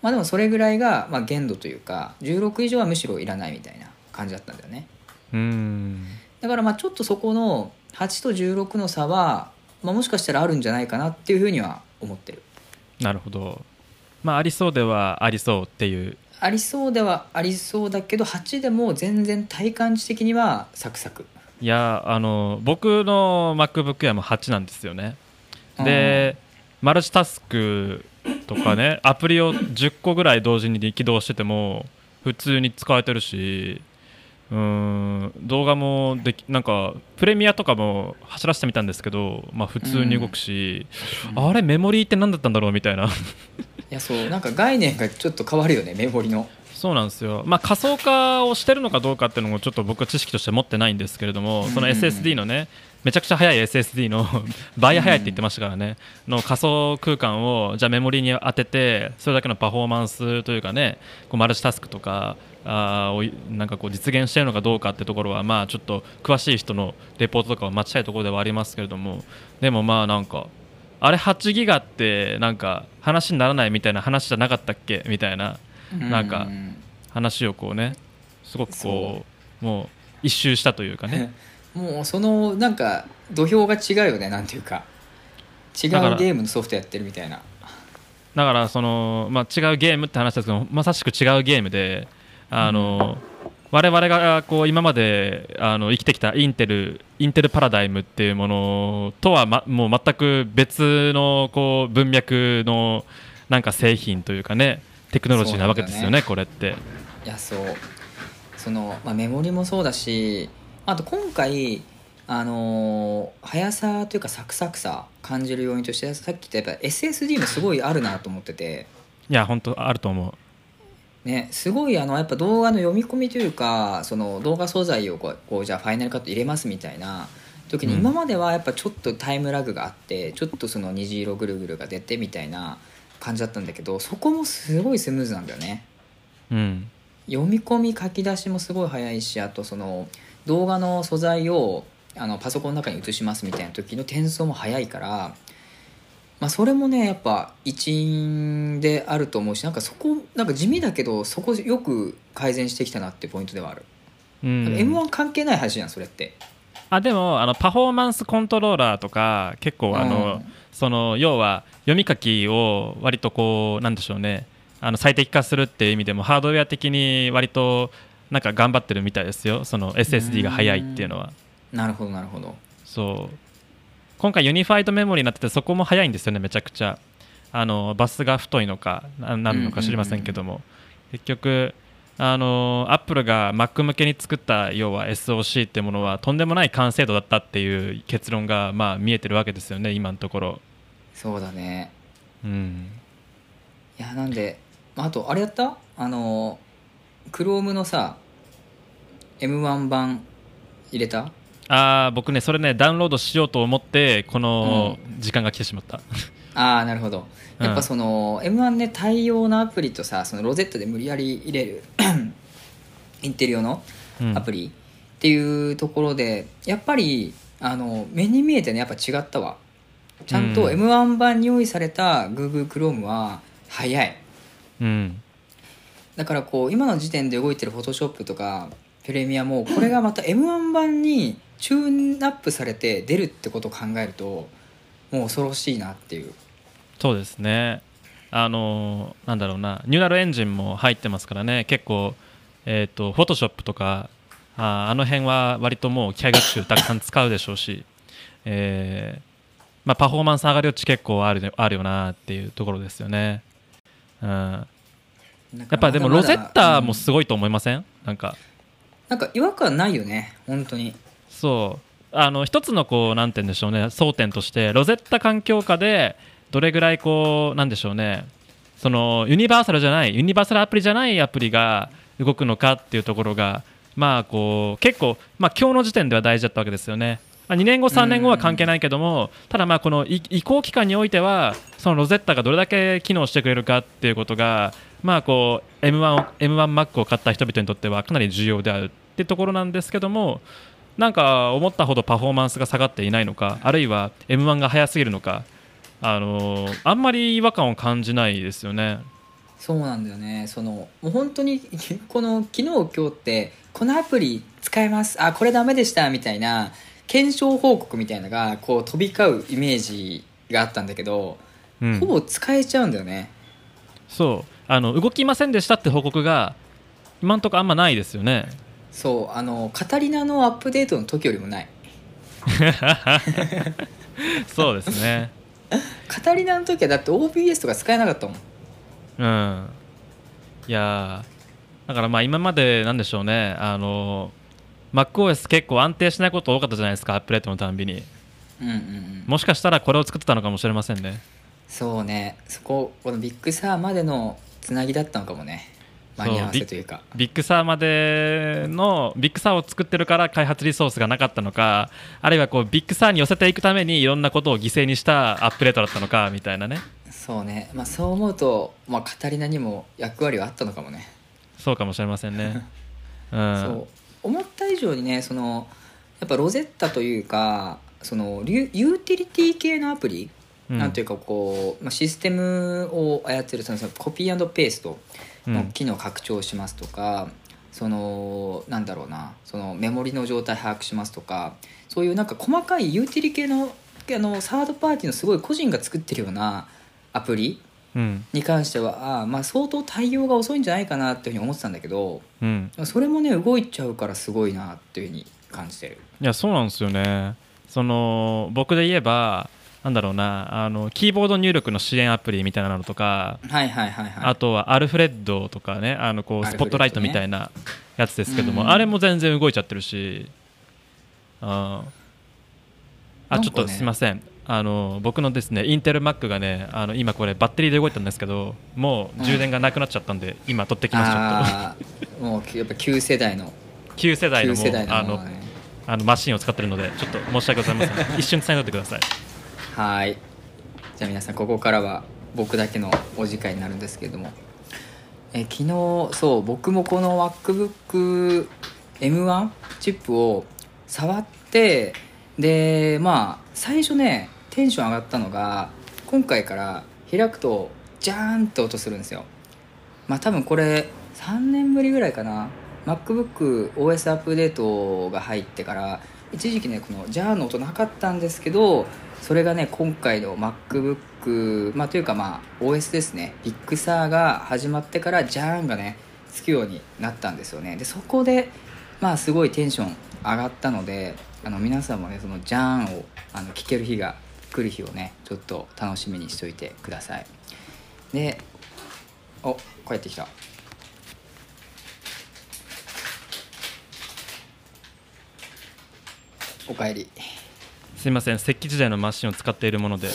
Speaker 2: まあでもそれぐらいがまあ限度というか16以上はむしろいらないみたいな感じだったんだよね。
Speaker 1: うん。
Speaker 2: だからまあちょっとそこの8と16の差は、まあ、もしかしたらあるんじゃないかなっていうふうには思ってる。
Speaker 1: なるほど。まあありそうではありそうっていう。
Speaker 2: ありそうではありそうだけど8でも全然体感値的にはサクサク
Speaker 1: いやあの僕の MacBook やも8なんですよね。でマルチタスクとかねアプリを10個ぐらい同時に起動してても普通に使えてるしうーん動画もできなんかプレミアとかも走らせてみたんですけど、まあ、普通に動くし、
Speaker 2: うん。
Speaker 1: あれメモリーって何だったんだろうみたいな。
Speaker 2: いやそうなんか概念がちょっと変わるよねメモリの
Speaker 1: そうなんですよ、まあ、仮想化をしてるのかどうかっていうのもちょっと僕は知識として持ってないんですけれども、その SSD のねめちゃくちゃ速い SSD の 倍速いって言ってましたからね、の仮想空間をじゃあメモリに当ててそれだけのパフォーマンスというかねこうマルチタスクとかあーをなんかこう実現しているのかどうかってところはまあちょっと詳しい人のレポートとかを待ちたいところではありますけれどもでもまあなんかあれ8ギガってなんか話にならないみたいな話じゃなかったっけ？みたいななんか
Speaker 2: うん
Speaker 1: 話をこうねすごくこ
Speaker 2: そう。
Speaker 1: もう一周したというかね。
Speaker 2: もうそのなんか土俵が違うよねなんていうか。違うゲームのソフトやってるみたいな。
Speaker 1: だからその、まあ、違うゲームって話ですけどまさしく違うゲームであの、我々がこう今まであの生きてきたインテルインテルパラダイムっていうものとは、ま、もう全く別のこう文脈のなんか製品というかねテクノロジーなわけですよねこれって。
Speaker 2: いやそう。その、まあ、メモリもそうだしあと今回あのー速さというかサクサクさ感じる要因としてさっき言ったやっぱ SSD もすごいあるなと思ってて。
Speaker 1: いや本当あると思う。
Speaker 2: ねすごいあのやっぱ動画の読み込みというかその動画素材をこうこうじゃあファイナルカット入れますみたいな時に
Speaker 1: うん。
Speaker 2: 今まではやっぱちょっとタイムラグがあってちょっとその虹色ぐるぐるが出てみたいな感じだったんだけどそこもすごいスムーズなんだよね。
Speaker 1: うん。
Speaker 2: 読み込み書き出しもすごい早いしあとその動画の素材をあのパソコンの中に移しますみたいな時の転送も早いから、まあ、それもねやっぱ一因であると思うしなんかそこなんか地味だけどそこよく改善してきたなってポイントではある、
Speaker 1: う
Speaker 2: ん。m 1関係ない話じゃんそれって。
Speaker 1: あでもあのパフォーマンスコントローラーとか結構あの、
Speaker 2: うん
Speaker 1: その要は読み書きを割とこうなんでしょうね。あの最適化するっていう意味でもハードウェア的に割となんか頑張ってるみたいですよ。その SSD が速いっていうのは。
Speaker 2: なるほどなるほど。
Speaker 1: そう。今回ユニファイドメモリーになっててそこも速いんですよねめちゃくちゃ。あのバスが太いのかななんのか知りませんけども、結局あのアップルが Mac 向けに作った要は SOC っていうものはとんでもない完成度だったっていう結論がまあ見えてるわけですよね今のところ。
Speaker 2: そうだね。
Speaker 1: うん。
Speaker 2: いやなんであとあれやった？あの Chrome のさ M1 版入れた？
Speaker 1: あー僕ねそれねダウンロードしようと思ってこの時間が来てしまった、
Speaker 2: ああなるほど。やっぱその、M1 ね対応のアプリとさそのロゼットで無理やり入れる インテリ用の
Speaker 1: うん。
Speaker 2: アプリっていうところで、やっぱりあの目に見えてねやっぱ違ったわ。ちゃんと
Speaker 1: うん。
Speaker 2: M1 版に用意された Google Chrome は早い。
Speaker 1: うん。
Speaker 2: だからこう今の時点で動いてる Photoshop とかプレミアもこれがまた M1 版にチューンアップされて出るってことを考えるともう恐ろしいなっていう
Speaker 1: そうですね。あのなんだろうな。ニューラルエンジンも入ってますからね。結構えっ、とフォトショップとかああの辺は割ともう機械学習たくさん使うでしょうし、えーまあ、パフォーマンス上がり落ち結構あるあるよなっていうところですよね、うん、やっぱでもロゼッタもすごいと思いません、なんか。
Speaker 2: なんか違和感ないよね。本当に。
Speaker 1: そう。あの一つのこうなんて言うんでしょうね。争点としてロゼッタ環境下でどれぐらいこうなんでしょうねそのユニバーサルじゃないユニバーサルアプリじゃないアプリが動くのかっていうところがまあこう結構まあ今日の時点では大事だったわけですよね。まあ2年後、3年後は関係ないけども、ただこの移行期間においては、そのロゼッタがどれだけ機能してくれるかっていうことが、まあこう M1、M1Mac を買った人々にとってはかなり重要であるっていうところなんですけども、なんか思ったほどパフォーマンスが下がっていないのか、あるいは M1 が速すぎるのか、あのあんまり違和感を感じないですよね。
Speaker 2: そうなんだよね。そのもう本当に この昨日今日ってこのアプリ使えます。あこれダメでしたみたいな検証報告みたいなのがこう飛び交うイメージがあったんだけど、
Speaker 1: うん。
Speaker 2: ほぼ使えちゃうんだよね。
Speaker 1: そう。あの動きませんでしたって報告が今のところあんまないですよね。
Speaker 2: そう。あのカタリナのアップデートの時よりもない。
Speaker 1: そうですね。
Speaker 2: カタリナの時はだって OBS とか使えなかったもん
Speaker 1: うん。いやーだからまあ今までなんでしょうね、あの MacOS 結構安定しないこと多かったじゃないですか、アップデートのたんびに。
Speaker 2: うんうんうん
Speaker 1: もしかしたらこれを作ってたのかもしれませんね。
Speaker 2: そうねそここのビッグサーまでのつなぎだったのかもね間に合わせというか
Speaker 1: ビッグサーまでのビッグサーを作ってるから開発リソースがなかったのか、あるいはこうビッグサーに寄せていくためにいろんなことを犠牲にしたアップデートだったのかみたいなね。
Speaker 2: そうね、まあ、そう思うと、まあ、カタリナにも役割はあったのかもね、
Speaker 1: そうかもしれませんね。うん。
Speaker 2: そう思った以上にねそのやっぱロゼッタというかそのユユーティリティ系のアプリ、
Speaker 1: うん
Speaker 2: なんていうかこう、まあ、システムを操るそのそのコピーペーストの
Speaker 1: うん
Speaker 2: 機能を拡張しますとか、そのなんだろうなそのメモリの状態把握しますとかそういうなんか細かいユーティリ系のあのサードパーティーのすごい個人が作ってるようなアプリ
Speaker 1: うん。
Speaker 2: に関してはあーまあ相当対応が遅いんじゃないかなっていうふうに思ってたんだけど
Speaker 1: うん。
Speaker 2: それもね動いちゃうからすごいなっていうふうに感じてる
Speaker 1: いやそうなんですよねその僕で言えばなんだろうなあのキーボード入力の支援アプリみたいなのとか、
Speaker 2: はいはいはいはい。
Speaker 1: あとはアルフレッドとかねあのこうスポットライトみたいなやつですけども、
Speaker 2: うん。
Speaker 1: あれも全然動いちゃってるしああ
Speaker 2: ね。
Speaker 1: ちょっとすいません。あの僕のですねインテル Mac がねあの今これバッテリーで動いてるんですけどもう充電がなくなっちゃったんで、今取ってきますちょっ
Speaker 2: ああもうやっぱ旧世代の。
Speaker 1: と 旧世代のもう
Speaker 2: 旧世代の
Speaker 1: あのあのマシンを使ってるのでちょっと申し訳ございません。一瞬つないでおいてください
Speaker 2: はい。じゃあ皆さんここからは僕だけのお時間になるんですけれども。え昨日そう僕もこの MacBookM1 チップを触ってでまあ最初ねテンション上がったのが今回から開くとジャーンって音するんですよ。まあ多分これ3年ぶりぐらいかな。MacBookOS アップデートが入ってから一時期ねこのジャーンの音なかったんですけどそれがね今回の MacBook まあというかまあ OS ですね。ビッグサーが始まってからジャーンがねつくようになったんですよね。でそこでまあすごいテンション上がったのであの皆さんもねそのジャーンをあの聞ける日が来る日をねちょっと楽しみにしといてください。でお帰ってきた。おかえり。
Speaker 1: すいません。石器時代のマシンを使っているもので。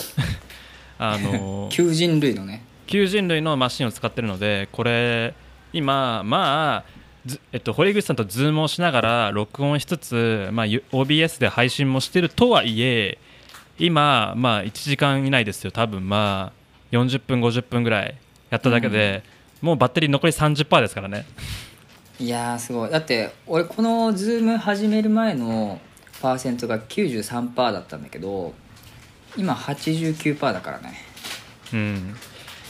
Speaker 1: あの
Speaker 2: 旧 人類のね。
Speaker 1: 旧人類のマシンを使ってるのでこれ今まあずえっと、堀口さんとズームをしながら録音しつつ、まあ、ゆ OBS で配信もしてるとはいえ今、まあ、1時間以内ですよ多分。まあ40分50分ぐらいやっただけで、もうバッテリー残り30%ですからね。
Speaker 2: いやーすごい。だって俺このズーム始める前のパーセントが93%だったんだけど今89%だからね。
Speaker 1: うん。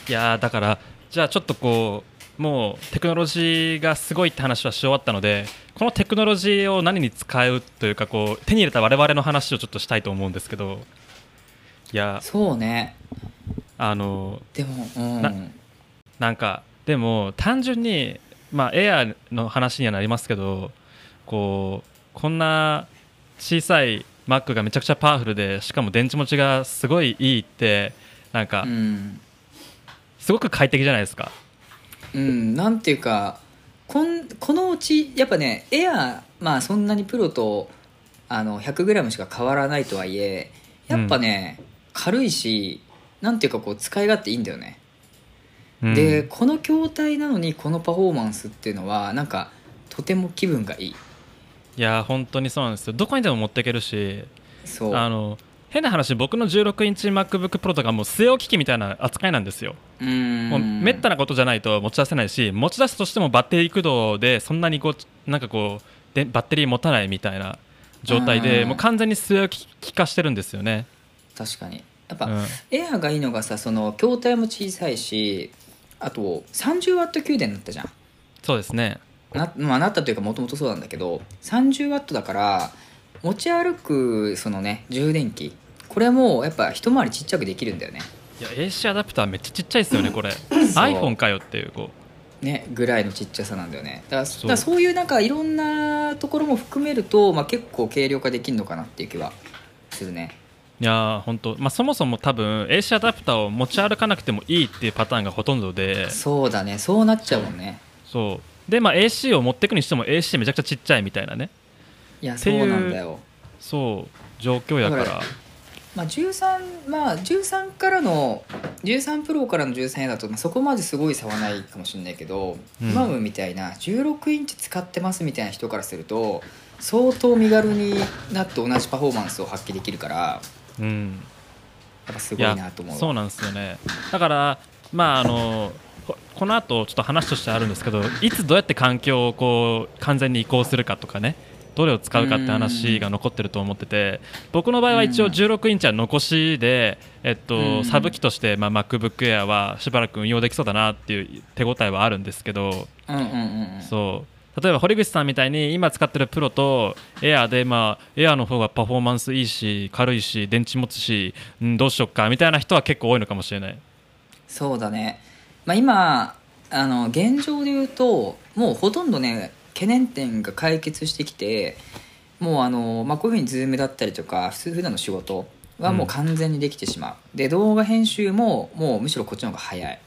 Speaker 1: いやーだからじゃあちょっとこうもうテクノロジーがすごいって話はし終わったのでこのテクノロジーを何に使うというかこう手に入れた我々の話をちょっとしたいと思うんですけどいや
Speaker 2: そうね。
Speaker 1: あの
Speaker 2: でもうん。
Speaker 1: ななんかでも単純にまあエアーの話にはなりますけどこうこんな小さい Mac がめちゃくちゃパワフルでしかも電池持ちがすごいいいってなんか
Speaker 2: うん。
Speaker 1: すごく快適じゃないですか。
Speaker 2: うん、なんていうかこんこのうちやっぱねエアーまあそんなにプロとあの 100g しか変わらないとはいえやっぱね、軽いしなんていうかこう使い勝手いいんだよね、
Speaker 1: うん。
Speaker 2: でこの筐体なのにこのパフォーマンスっていうのはなんかとても気分がいい
Speaker 1: いやー本当にそうなんですよ。どこにでも持っていけるしあの変な話僕の16インチ MacBookPro とかもう据え置き機みたいな扱いなんですよ。もうめったなことじゃないと持ち出せないし持ち出すとしてもバッテリー駆動でそんなにこうなんかこうでバッテリー持たないみたいな状態で
Speaker 2: うん
Speaker 1: もう完全に据え置き化してるんですよね、
Speaker 2: 確かに。やっぱ、
Speaker 1: うん。
Speaker 2: エアーがいいのがさその筐体も小さいしあと 30W 給電になったじゃん。
Speaker 1: そうですね
Speaker 2: な,、まあ、なったというかもともとそうなんだけど 30W だから持ち歩くそのね充電器これもやっぱ一回りちっちゃくできるんだよね。
Speaker 1: いや AC アダプターめっちゃちっちゃいですよねこれ。iPhone かよっていうこ
Speaker 2: ねぐらいのちっちゃさなんだよね。だから
Speaker 1: そう。
Speaker 2: いうなんかいろんなところも含めると、まあ、結構軽量化できるのかなっていう気はするね。
Speaker 1: ういやー本当。まあそもそも多分 AC アダプターを持ち歩かなくてもいいっていうパターンがほとんどで。
Speaker 2: そうだね。そうなっちゃうもんね。
Speaker 1: そうでまあ AC を持ってくにしても AC めちゃくちゃちっちゃいみたいなね。
Speaker 2: いやそ
Speaker 1: う
Speaker 2: うなんだよ。
Speaker 1: そう状況やから。
Speaker 2: だからまあ、13まあ13からの13プロからの 13A だと、まあ、そこまですごい差はないかもしれないけど、
Speaker 1: うん。
Speaker 2: マムみたいな16インチ使ってますみたいな人からすると相当身軽になって同じパフォーマンスを発揮できるからや
Speaker 1: うん。
Speaker 2: っぱすごいなと思う
Speaker 1: そうなんですよね。だからまああのここの後ちょっと話としてあるんですけどいつどうやって環境をこう完全に移行するかとかねどれを使うかって話が残ってると思ってて僕の場合は一応
Speaker 2: うん。
Speaker 1: 16インチは残しで、えっ
Speaker 2: うん。
Speaker 1: と、サブ機として、まあ、MacBook Air はしばらく運用できそうだなっていう手応えはあるんですけど
Speaker 2: うんうんうんうん。
Speaker 1: そう。例えば堀口さんみたいに今使ってるプロとエアーで、まあ、エアーの方がパフォーマンスいいし軽いし電池持つし、うん、どうしよっかみたいな人は結構多いのかもしれない。
Speaker 2: そうだね、まあ、今あの現状で言うともうほとんどね懸念点が解決してきてもうあの、まあ、こういうふうに Zoom だったりとか普通普段の仕事はもう完全にできてしまう、で動画編集ももうむしろこっちの方が早い。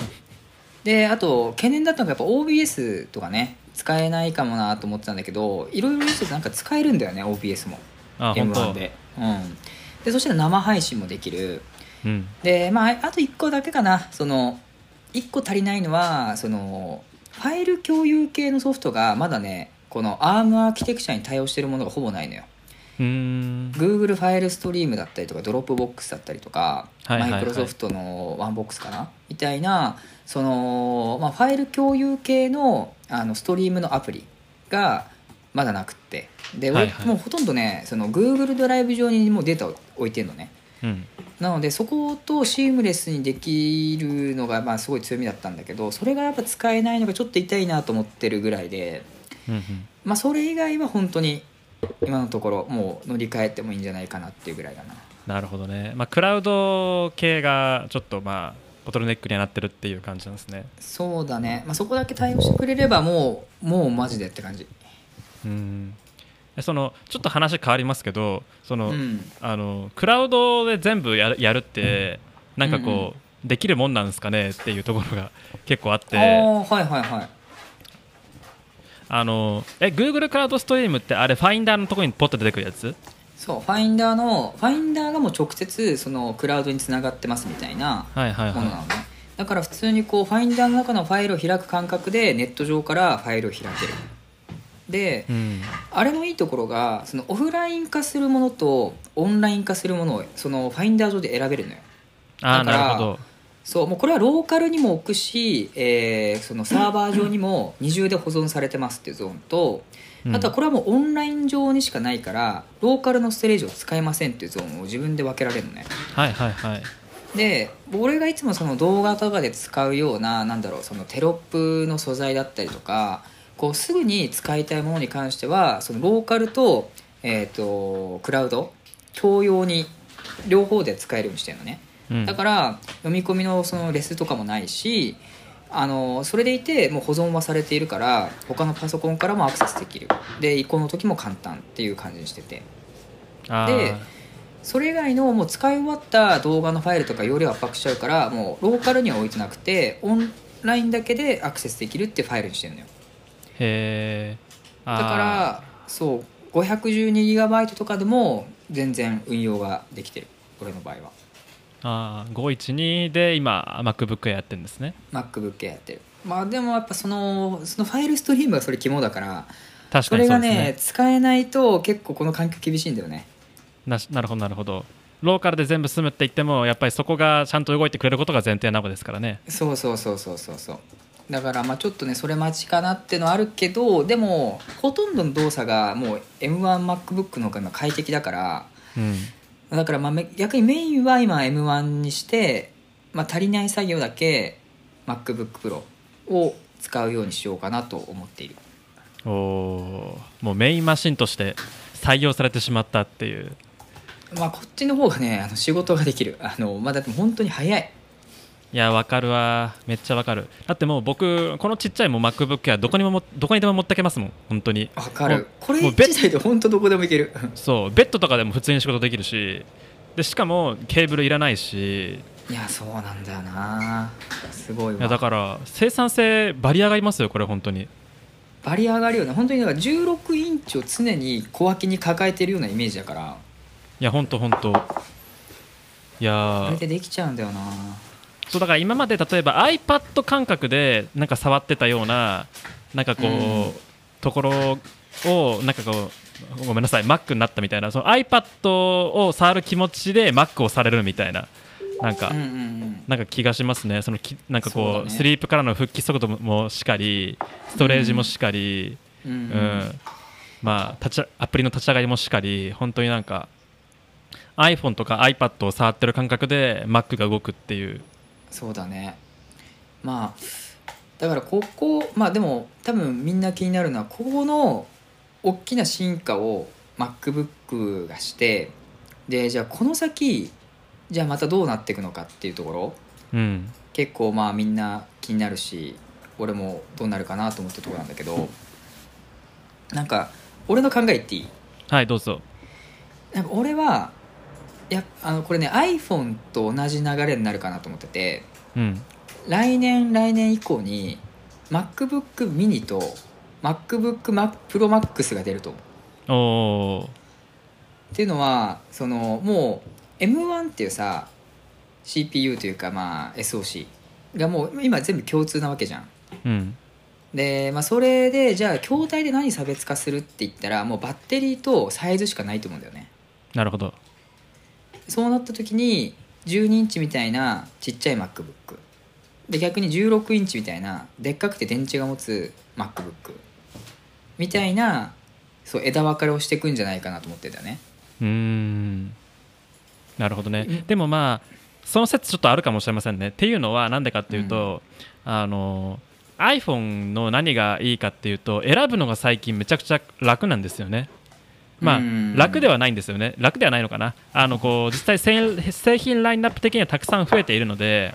Speaker 2: であと懸念だったのがやっぱ OBS とかね使えないかもなと思ってたんだけどいろいろ見ててなんか使えるんだよね OBS も。
Speaker 1: あ本
Speaker 2: M1
Speaker 1: 当
Speaker 2: で。うん。でそしたら生配信もできる。
Speaker 1: うん。
Speaker 2: でまああと1個だけかなその1個足りないのはそのファイル共有系のソフトがまだねこの ARM アーキテクチャに対応してるものがほぼないのよ。Google ファイルストリームだったりとかドロップボックスだったりとか、マイクロソフトのワンボックスかな？みたいなその、まあ、ファイル共有系のあのストリームのアプリがまだなくって。で、
Speaker 1: はいはい。
Speaker 2: もうほとんどねその Google ドライブ上にもうデータを置いてるのね
Speaker 1: うん。
Speaker 2: なのでそことシームレスにできるのがまあすごい強みだったんだけどそれがやっぱ使えないのがちょっと痛いなと思ってるぐらいで
Speaker 1: うんうん。
Speaker 2: まあそれ以外は本当に今のところもう乗り換えてもいいんじゃないかなっていうぐらいだな。
Speaker 1: なるほどね、まあ、クラウド系がちょっとまあボトルネックにはなってるっていう感じなんですね。
Speaker 2: そうだね、まあ、そこだけ対応してくれればもうもうマジでって感じ。
Speaker 1: うん。えそのちょっと話変わりますけどその、
Speaker 2: うん。
Speaker 1: あのクラウドで全部やるってなんかこう、
Speaker 2: うんうん。
Speaker 1: できるもんなんですかねっていうところが結構あって。
Speaker 2: はいはいはい。
Speaker 1: あのえ Google クラウドストリームってあれファインダーのところにポッと出てくるやつ？
Speaker 2: そうファインダーのファインダーがもう直接そのクラウドにつながってますみたいな
Speaker 1: はいはいは
Speaker 2: ものなのね。だから普通にこうファインダーの中のファイルを開く感覚でネット上からファイルを開けるで
Speaker 1: い、うん、
Speaker 2: あれのいいところがそのオフライン化するものとオンライン化するものをそのファインダー上で選べるのよ。だから
Speaker 1: なるほど。
Speaker 2: そうもうこれはローカルにも置くし、えーそのサーバー上にも二重で保存されてますっていうゾーンと、
Speaker 1: うん。
Speaker 2: あとはこれはもうオンライン上にしかないからローカルのストレージを使えませんっていうゾーンを自分で分けられるのね。
Speaker 1: はいはいはい。
Speaker 2: で俺がいつもその動画とかで使うようななんだろうそのテロップの素材だったりとかこうすぐに使いたいものに関してはそのローカルと,、えー、とクラウド共用に両方で使えるようにしてるのね。
Speaker 1: うん。
Speaker 2: だから読み込みのそのレスとかもないしあのそれでいてもう保存はされているから他のパソコンからもアクセスできる。で移行の時も簡単っていう感じにしてて。
Speaker 1: あ
Speaker 2: で
Speaker 1: ー
Speaker 2: それ以外のもう使い終わった動画のファイルとか容量圧迫しちゃうからもうローカルには置いてなくてオンラインだけでアクセスできるってファイルにしてるのよ
Speaker 1: へえ
Speaker 2: だからそう 512GB とかでも全然運用ができてる。俺の場合は。
Speaker 1: あー512で今 MacBook やってるんですね。
Speaker 2: MacBook やってる。まあでもやっぱそのそのファイルストリームがそれ肝だから
Speaker 1: 確かにそうですね。
Speaker 2: ね使えないと結構この環境厳しいんだよね。
Speaker 1: なしなるほどなるほど。ローカルで全部済むって言ってもやっぱりそこがちゃんと動いてくれることが前提なわけですからね。
Speaker 2: そうそうそうそうそうそうだからまあちょっとねそれ待ちかなってのはあるけどでもほとんどの動作がもう M1MacBook の方が今快適だから
Speaker 1: うん。
Speaker 2: だからまあめ逆にメインは今 M1 にして、まあ、足りない作業だけ MacBookPro を使うようにしようかなと思っている。
Speaker 1: おもうメインマシンとして採用されてしまったっていう。
Speaker 2: まあこっちの方がねあの仕事ができる。あの、まあ、だって本当に早い
Speaker 1: いやわかるわ。めっちゃわかる。だってもう僕このちっちゃいもう MacBook はどこにももどこにでも持ってけますもん。本当に。
Speaker 2: わかる。これ
Speaker 1: もうベッ
Speaker 2: 1台で本当どこでもいける。
Speaker 1: そう。ベッドとかでも普通に仕事できるし。でしかもケーブルいらないし。
Speaker 2: いやそうなんだよな。すごいわ。
Speaker 1: いやだから生産性バリ上がりますよこれ本当に。
Speaker 2: バリ上がるよね。本当にだから16インチを常に小脇に抱えてるようなイメージだから。
Speaker 1: いや本当本当。いやー。
Speaker 2: これでできちゃうんだよな
Speaker 1: そうだから今まで例えば iPad 感覚でなんか触ってたようななんかこう、
Speaker 2: うん。
Speaker 1: ところをなんかこうごめんなさい Mac になったみたいなその iPad を触る気持ちで Mac をされるみたいななんか、
Speaker 2: うんうんうん。
Speaker 1: なんか気がしますね。そのきなんかこう
Speaker 2: だね。
Speaker 1: スリープからの復帰速度もしかりストレージもしかり、
Speaker 2: うん
Speaker 1: うん。
Speaker 2: うん。
Speaker 1: まあ立ちアプリの立ち上がりもしかり本当になんか iPhone とか iPad を触ってる感覚で Mac が動くっていう
Speaker 2: そうだね。まあだからここまあでも多分みんな気になるのはここの大きな進化を MacBook がしてでじゃあこの先じゃあまたどうなっていくのかっていうところ。
Speaker 1: うん。
Speaker 2: 結構まあみんな気になるし俺もどうなるかなと思ってるところなんだけど。なんか俺の考え言っていい？
Speaker 1: はいどうぞ。
Speaker 2: なんか俺はやあのこれね iPhone と同じ流れになるかなと思ってて
Speaker 1: うん。
Speaker 2: 来年来年以降に MacBook mini と MacBook Pro Max が出るとっていうのはそのもう M1 っていうさ CPU というかまあ SOC がもう今全部共通なわけじゃん。
Speaker 1: うん。
Speaker 2: で、まあ、それでじゃあ筐体で何差別化するって言ったらもうバッテリーとサイズしかないと思うんだよね。
Speaker 1: なるほど
Speaker 2: そうなった時に12インチみたいなちっちゃい MacBook で逆に16インチみたいなでっかくて電池が持つ MacBook みたいなそう枝分かれをしていくんじゃないかなと思ってんだよね。
Speaker 1: うーん。なるほどね。
Speaker 2: うん。
Speaker 1: でもまあその説ちょっとあるかもしれませんね。っていうのはなんでかっていうと、あの iPhone の何がいいかっていうと選ぶのが最近めちゃくちゃ楽なんですよねまあ
Speaker 2: うん。
Speaker 1: 楽ではないんですよね。楽ではないのかな。あのこう実際製製品ラインナップ的にはたくさん増えているので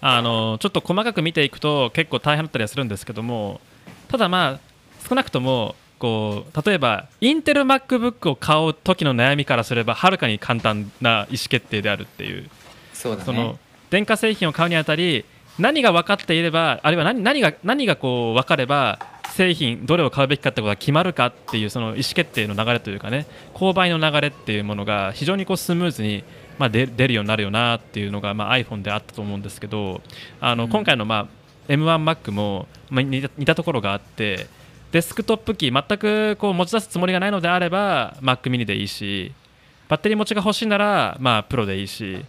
Speaker 1: あのちょっと細かく見ていくと結構大変だったりはするんですけどもただまあ少なくともこう例えばインテル MacBook を買う時の悩みからすればはるかに簡単な意思決定であるっていう。
Speaker 2: そうだね。
Speaker 1: その電化製品を買うにあたり何が分かっていればあるいは何何が何がこう分かれば製品どれを買うべきかってことが決まるかっていうその意思決定の流れというかね購買の流れっていうものが非常にこうスムーズに、まあ、出出るようになるよなっていうのが、まあ、iPhone であったと思うんですけどあの、
Speaker 2: うん。
Speaker 1: 今回の、まあ、M1Mac も、まあ、似た似たところがあってデスクトップ機全くこう持ち出すつもりがないのであれば Mac mini でいいしバッテリー持ちが欲しいなら、まあ、プロでいいし。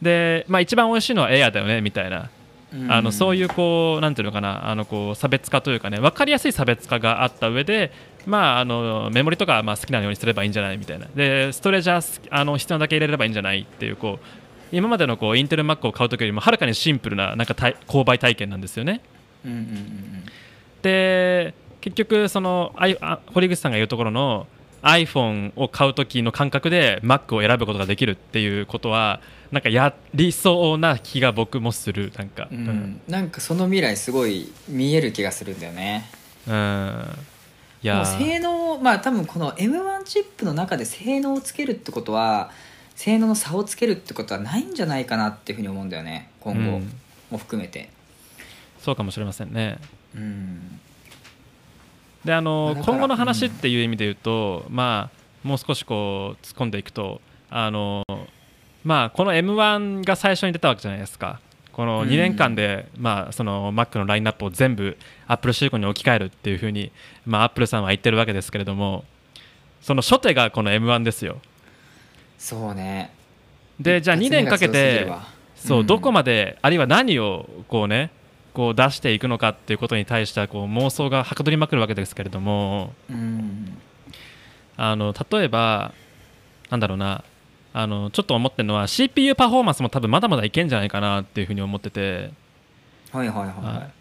Speaker 1: で、まあ、一番美味しいのはエアだよねみたいなあのそう
Speaker 2: い
Speaker 1: いうこうなんていうのかなあのこう差別化というかね分かりやすい差別化があった上でまああのメモリとかはまあ好きなようにすればいいんじゃないみたいな。でストレージは好きあの必要なだけ入れればいいんじゃないっていうこう今までのこうインテル Mac を買う時よりもはるかにシンプルななんか体購買体験なんですよね。
Speaker 2: うんうんうん。
Speaker 1: で結局そのあいあ堀口さんが言うところの iPhone を買う時の感覚で Mac を選ぶことができるっていうことはなんかやりそうな気が僕もする。なんか、
Speaker 2: うん。うん。なんかその未来すごい見える気がするんだよね。
Speaker 1: うん。いや。
Speaker 2: もう性能まあ多分この M1 チップの中で性能をつけるってことは性能の差をつけるってことはないんじゃないかなっていうふうに思うんだよね今後
Speaker 1: うん。
Speaker 2: も含めて。
Speaker 1: そうかもしれませんね。
Speaker 2: うん
Speaker 1: であの今後の話っていう意味で言うと、まあもう少しこう突っ込んでいくとあのまあこの M1 が最初に出たわけじゃないですか。この2年間で、まあ、その Mac のラインナップを全部 Apple シリコンに置き換えるっていうふうに、まあ、Apple さんは言ってるわけですけれどもその初手がこの M1 ですよ。
Speaker 2: そうね。
Speaker 1: でじゃあ2年かけてそう、
Speaker 2: うん。
Speaker 1: どこまであるいは何をこうねこう出していくのかっていうことに対してはこう妄想がはかどりまくるわけですけれども
Speaker 2: うん。
Speaker 1: あの例えばなんだろうな。あのちょっと思ってるのは CPU パフォーマンスも多分まだまだいけんじゃないかなっていうふうに思ってて、
Speaker 2: はいはいはい
Speaker 1: は
Speaker 2: はい。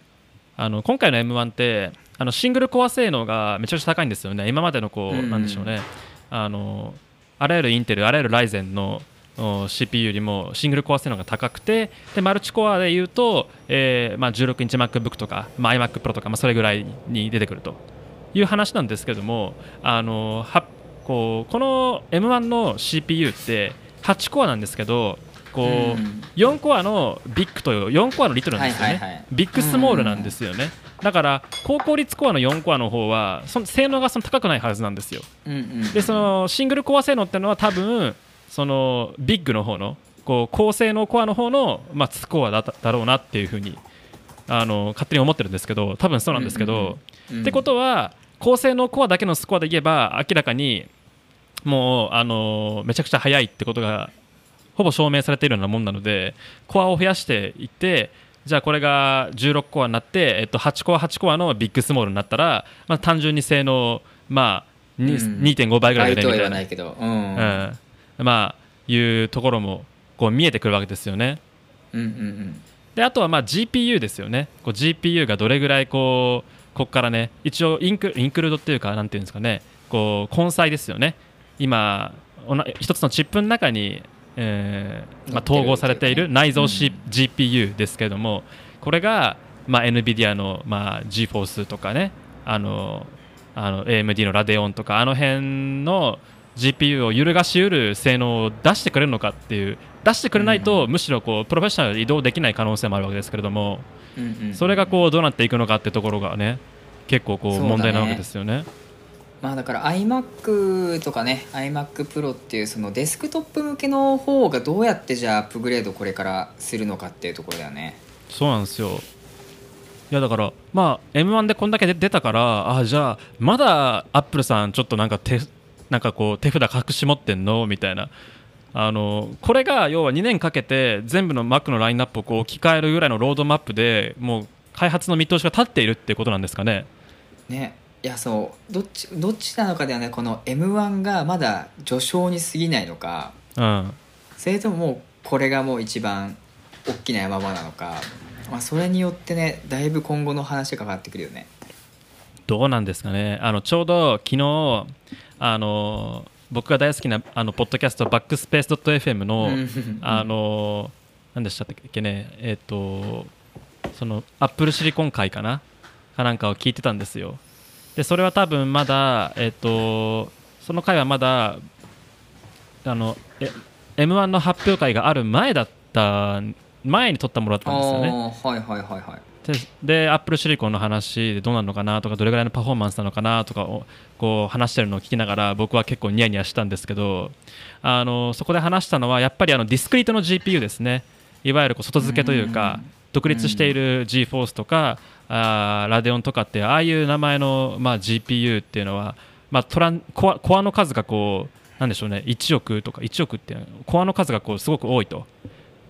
Speaker 1: あの今回の M1 ってあのシングルコア性能がめちゃくちゃ高いんですよね。今までのこう、
Speaker 2: うん。
Speaker 1: なんでしょうね。あのあらゆるインテルあらゆるライゼンのお CPU よりもシングルコア性能が高くてでマルチコアでいうと、えーまあ、16インチ MacBook とか、まあ、iMac Pro とか、まあ、それぐらいに出てくるという話なんですけどもあのはこうこの M1 の CPU って8コアなんですけどこう、
Speaker 2: うん。
Speaker 1: 4コアのビッグと4コアのリトルなんですよね、
Speaker 2: はいはいはい。
Speaker 1: ビッグスモールなんですよね、だから高効率コアの4コアの方はその性能がその高くないはずなんですよ。
Speaker 2: うんうん。
Speaker 1: でそのシングルコア性能っていうのは多分そのビッグの方のこう高性能コアの方の、まあ、スコアだだろうなっていうふうにあの勝手に思ってるんですけど多分そうなんですけど、ってことは高性能コアだけのスコアで言えば明らかにもうあのめちゃくちゃ速いってことがほぼ証明されているようなもんなのでコアを増やしていってじゃあこれが16コアになって、えっと、8コア8コアのビッグスモールになったら、まあ、単純に性能、まあ、に
Speaker 2: うん。
Speaker 1: 2.5倍ぐらいでねみたいな。
Speaker 2: ないけど。うん。
Speaker 1: うんまあいうところもこう見えてくるわけですよね。
Speaker 2: うんうんうん。
Speaker 1: であとはまあ GPU ですよね。こう GPU がどれぐらいこうここからね一応インクインクルードっていうかなんていうんですかね。こう根菜ですよね。今一つのチップの中に、えーまあ、統合されている内蔵、C
Speaker 2: うん
Speaker 1: GPU ですけれどもこれが、まあ、NVIDIA の、まあ、GForce とかねあのあの AMD のラデオンとかあの辺の GPU を揺るがしうる性能を出してくれるのかっていう出してくれないと、むしろこうプロフェッショナルで移動できない可能性もあるわけですけれども、それがこうどうなっていくのかってところがね結構こう問題なわけですよね。
Speaker 2: まあだから iMac とかね iMacPro っていうそのデスクトップ向けの方がどうやってじゃあアップグレードこれからするのかっていうところだよね。
Speaker 1: そうなんですよ。いやだからまあ M1 でこんだけ出出たからあじゃあまだアップルさんちょっとなんか手なんかこう手札隠し持ってんの？みたいな。あのこれが要は2年かけて全部の Mac のラインナップをこう置き換えるぐらいのロードマップでもう開発の見通しが立っているっていうことなんですかね？
Speaker 2: ね。いやそうどっちどっちなのかだよねこの M1 がまだ序章に過ぎないのか
Speaker 1: うん。
Speaker 2: それとももうこれがもう一番大きな山場なのか、まあ、それによってねだいぶ今後の話が変わってくるよね。
Speaker 1: どうなんですかね。あのちょうど昨日あの僕が大好きなあのポッドキャストバックスペース .fm の
Speaker 2: うん。
Speaker 1: あの何でしたっけね。えっ、とそのアップルシリコン会かな？かなんかを聞いてたんですよ。でそれは多分まだえっ、とその回はまだあのえ M1 の発表会がある前だった前に撮ったものだったんですよね。
Speaker 2: はいはいはいはい
Speaker 1: でアップルシリコンの話でどうなるのかなとかどれぐらいのパフォーマンスなのかなとかをこう話してるのを聞きながら僕は結構ニヤニヤしたんですけどあのそこで話したのはやっぱりあのディスクリートの GPU ですね。いわゆるこう外付けというか独立している GForce とかあラデオンとかってああいう名前の、まあ、GPU っていうのは、まあ、トランコアコアの数がこうなんでしょうね。1億とか1億っていうコアの数がこうすごく多いと。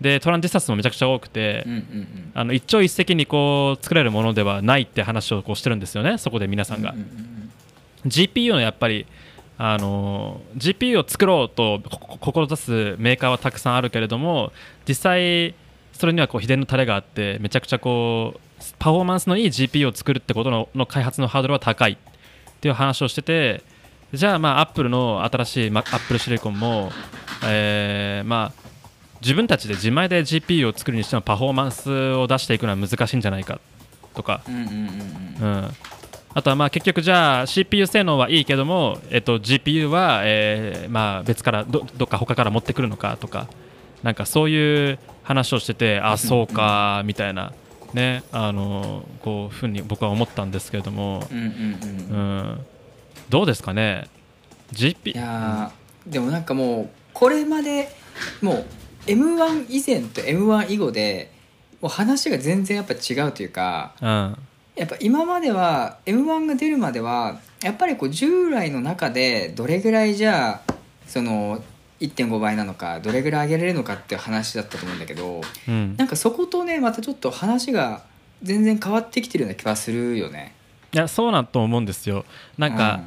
Speaker 1: でトランジスタ数もめちゃくちゃ多くて、
Speaker 2: うんうんうん
Speaker 1: あの一朝一夕にこう作れるものではないって話をこうしてるんですよね、そこで皆さんが。
Speaker 2: うんうん
Speaker 1: GPU のやっぱりあの GPU を作ろうと志すメーカーはたくさんあるけれども実際それにはこう秘伝のタレがあってめちゃくちゃこうパフォーマンスのいい GPU を作るってことのの開発のハードルは高いっていう話をしててじゃあまあアップルの新しいアップルシリコンも、えーまあ自分たちで自前で GPU を作るにしてもパフォーマンスを出していくのは難しいんじゃないかとか。
Speaker 2: うんうんうんうん。
Speaker 1: うん、あとはまあ結局じゃあ CPU 性能はいいけども、えっと、GPU は、えーまあ別からどどっか他から持ってくるのかとか。なんかそういう話をしててあそうかみたいな。ね。あのこうふうに僕は思ったんですけれども、
Speaker 2: うんうんうん
Speaker 1: うん、どうですかね？GP
Speaker 2: いやーでもなんかもうこれまでもう m 1以前と m 1以後でもう話が全然やっぱ違うというか
Speaker 1: うん。
Speaker 2: やっぱ今までは m 1が出るまではやっぱりこう従来の中でどれぐらいじゃあその1.5倍なのかどれぐらい上げられるのかっていう話だったと思うんだけど
Speaker 1: うん。
Speaker 2: なんかそことねまたちょっと話が全然変わってきてるような気はするよね。
Speaker 1: いやそうなんと思うんですよ。なんか、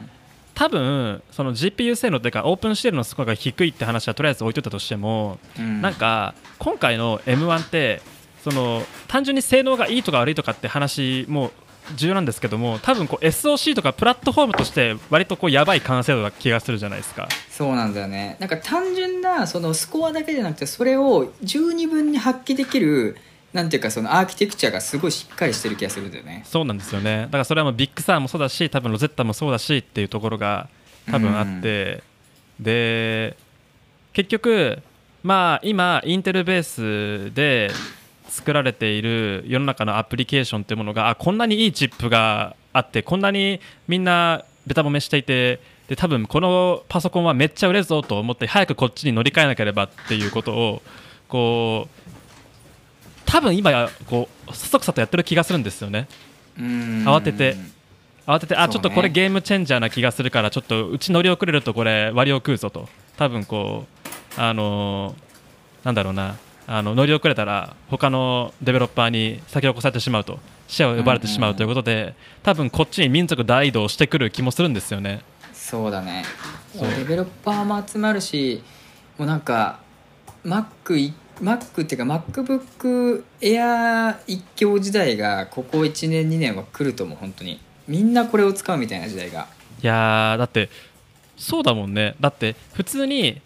Speaker 1: 多分その GPU 性能っていうかオープン CL のスコアが低いって話はとりあえず置いといたとしても、
Speaker 2: うん、うん
Speaker 1: なんか今回の M1 ってその単純に性能がいいとか悪いとかって話も重要なんですけども多分こう SOC とかプラットフォームとして割とこうやばい完成度な気がするじゃないですか。
Speaker 2: そうなんだよねなんか単純なそのスコアだけじゃなくてそれを十二分に発揮できるなんていうかそのアーキテクチャがすごいしっかりしてる気がするんだよね。
Speaker 1: そうなんですよね。だからそれはもうビッグサーもそうだし多分ロゼッタもそうだしっていうところが多分あって、で結局まあ今インテルベースで作られている世の中のアプリケーションっていうものがあこんなにいいチップがあってこんなにみんなベタ褒めしていてで多分このパソコンはめっちゃ売れるぞと思って早くこっちに乗り換えなければっていうことをこう多分今こうそそくさとやってる気がするんですよね。
Speaker 2: うん。
Speaker 1: 慌てて。慌ててあ、
Speaker 2: ね。
Speaker 1: ちょっとこれゲームチェンジャーな気がするからちょっとうち乗り遅れるとこれ割を食うぞと。多分こうあのーなんだろうなあの乗り遅れたら他のデベロッパーに先を越されてしまうと。視野を呼ばれてしまうということで、多分こっちに民族大移動してくる気もするんですよね。
Speaker 2: そうだね。デベロッパーも集まるしもうなんか Mac い Mac っていうか MacBook Air 一強時代がここ1年2年は来ると思う本当に。みんなこれを使うみたいな時代が。
Speaker 1: いやーだってそうだもんね。だって普通に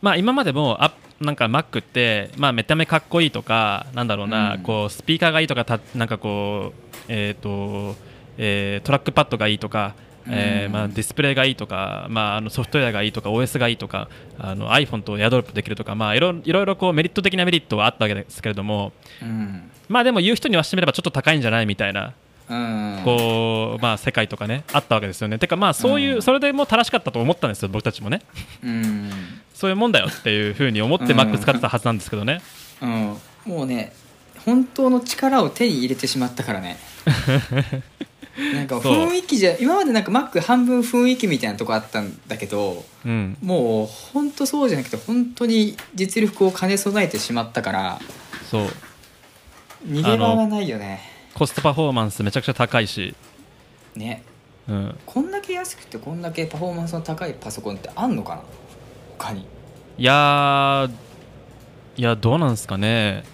Speaker 1: まあ今までもあなんか Mac ってまあ見た目かっこいいとかなんだろうな、
Speaker 2: うん。
Speaker 1: こうスピーカーがいいとかたなんかこうえっ、と、えートラックパッドがいいとかえー
Speaker 2: うん
Speaker 1: まあ、ディスプレイがいいとか、まあ、あのソフトウェアがいいとか OS がいいとかあの iPhone とエアドロップできるとか、まあ、いろいろいろこうメリット的なメリットはあったわけですけれども
Speaker 2: うん。
Speaker 1: まあでも言う人にはしてみればちょっと高いんじゃないみたいな
Speaker 2: うん。
Speaker 1: こう、まあ、世界とかねあったわけですよね。てかまあそういう、
Speaker 2: うん。
Speaker 1: それでもう正しかったと思ったんですよ僕たちもね。
Speaker 2: うん。
Speaker 1: そういうもんだよっていうふうに思って
Speaker 2: うん
Speaker 1: Mac 使ってたはずなんですけどね、
Speaker 2: うん。もうね本当の力を手に入れてしまったからね なんか雰囲気じゃ今までなんか Mac 半分雰囲気みたいなとこあったんだけど
Speaker 1: うん、
Speaker 2: もう本当そうじゃなくて本当に実力を兼ね備えてしまったから
Speaker 1: そう。
Speaker 2: 逃げ場がないよね。
Speaker 1: コストパフォーマンスめちゃくちゃ高いし、
Speaker 2: ね。
Speaker 1: うん、
Speaker 2: こんだけ安くてこんだけパフォーマンスの高いパソコンってあんのかな？他に。
Speaker 1: いやーいやどうなんですかね。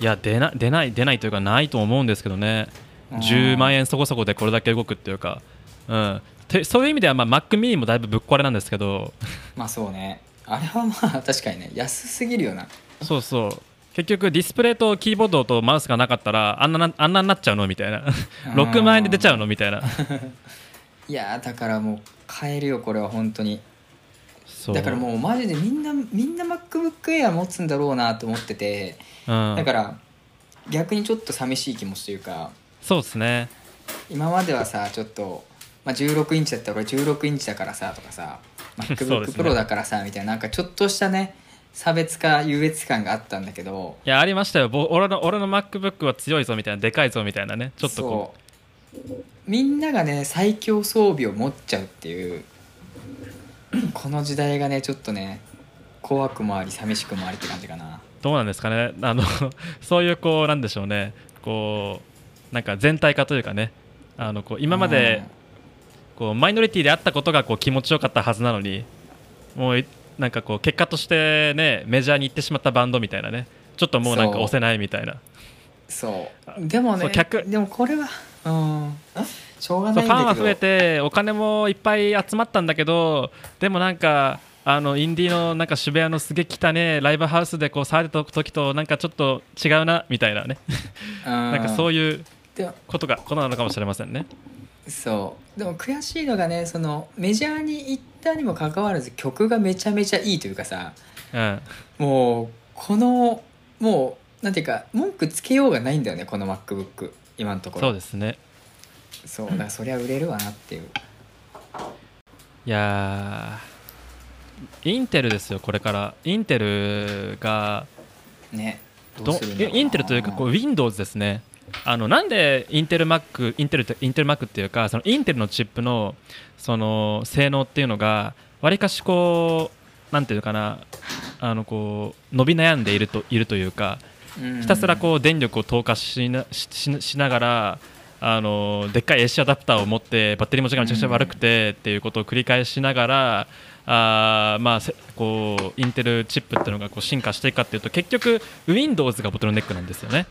Speaker 1: いや出な出ない出ないというかないと思うんですけどね10万円そこそこでこれだけ動くっていうか、うん、てそういう意味では、まあ、Mac mini もだいぶぶっ壊れなんですけど。
Speaker 2: まあそうね。あれはまあ確かにね安すぎるよな。
Speaker 1: そうそう。結局ディスプレイとキーボードとマウスがなかったらあんななあんなになっちゃうのみたいな。6万円で出ちゃうのみたいな。い
Speaker 2: やーだからもう買えるよこれは本当に。だからもうマジでみんなみんな MacBook Air 持つんだろうなと思ってて。
Speaker 1: うん、
Speaker 2: だから逆にちょっと寂しい気持ちというか
Speaker 1: そうですね。
Speaker 2: 今まではさちょっと、まあ、16インチだったらこれ16インチだからさとかさ
Speaker 1: そう
Speaker 2: MacBook
Speaker 1: ですね。
Speaker 2: Pro だからさみたいななんかちょっとしたね差別化優越感があったんだけど
Speaker 1: いやありましたよ。ぼ俺の俺の MacBook は強いぞみたいなでかいぞみたいなね。ちょっとこ
Speaker 2: そう。みんながね最強装備を持っちゃうっていう この時代がねちょっとね怖くもあり寂しくもありって感じかな。
Speaker 1: うどうなんですかね。あの そういうこうなんでしょうね。こうなんか全体化というかねあのこう今までこうマイノリティであったことがこう気持ちよかったはずなのにもういなんかこう結果としてねメジャーに行ってしまったバンドみたいなねちょっともうなんか押せないみたいな。
Speaker 2: そう。でもねでもこれはうん。しょうが
Speaker 1: そ
Speaker 2: ないんだけど。
Speaker 1: うファンは増えてお金もいっぱい集まったんだけどでもなんかあのインディーのなんか渋谷のすげえ汚ねライブハウスでこう騒いでた時となんかちょっと違うなみたいなね。
Speaker 2: な
Speaker 1: なんかそういうことがことなのかもしれませんね。
Speaker 2: そう。でも悔しいのがねそのメジャーに行ったにもかかわらず曲がめちゃめちゃいいというかさ
Speaker 1: うん。
Speaker 2: もうこのもうなんていうか文句つけようがないんだよねこの MacBook 今のところ。
Speaker 1: そうですね。
Speaker 2: そうだからそりゃ売れるわなっていう。
Speaker 1: いやーインテルですよこれから。インテルが
Speaker 2: ねど
Speaker 1: ど
Speaker 2: うする
Speaker 1: インテルというかこう Windows ですねあのなんでインテル Mac インテルインテル Mac っていうかそのインテルのチップのその性能っていうのがわりかしこうなんていうかなあのこう伸び悩んでいるといるというかひたすらこう電力を投下しなしながらあのでっかい AC アダプターを持ってバッテリー持ちがめちゃくちゃ悪くてっていうことを繰り返しながらあーまあせこうインテルチップっていうのがこう進化していくかっていうと結局 Windows がボトルネックなんですよね。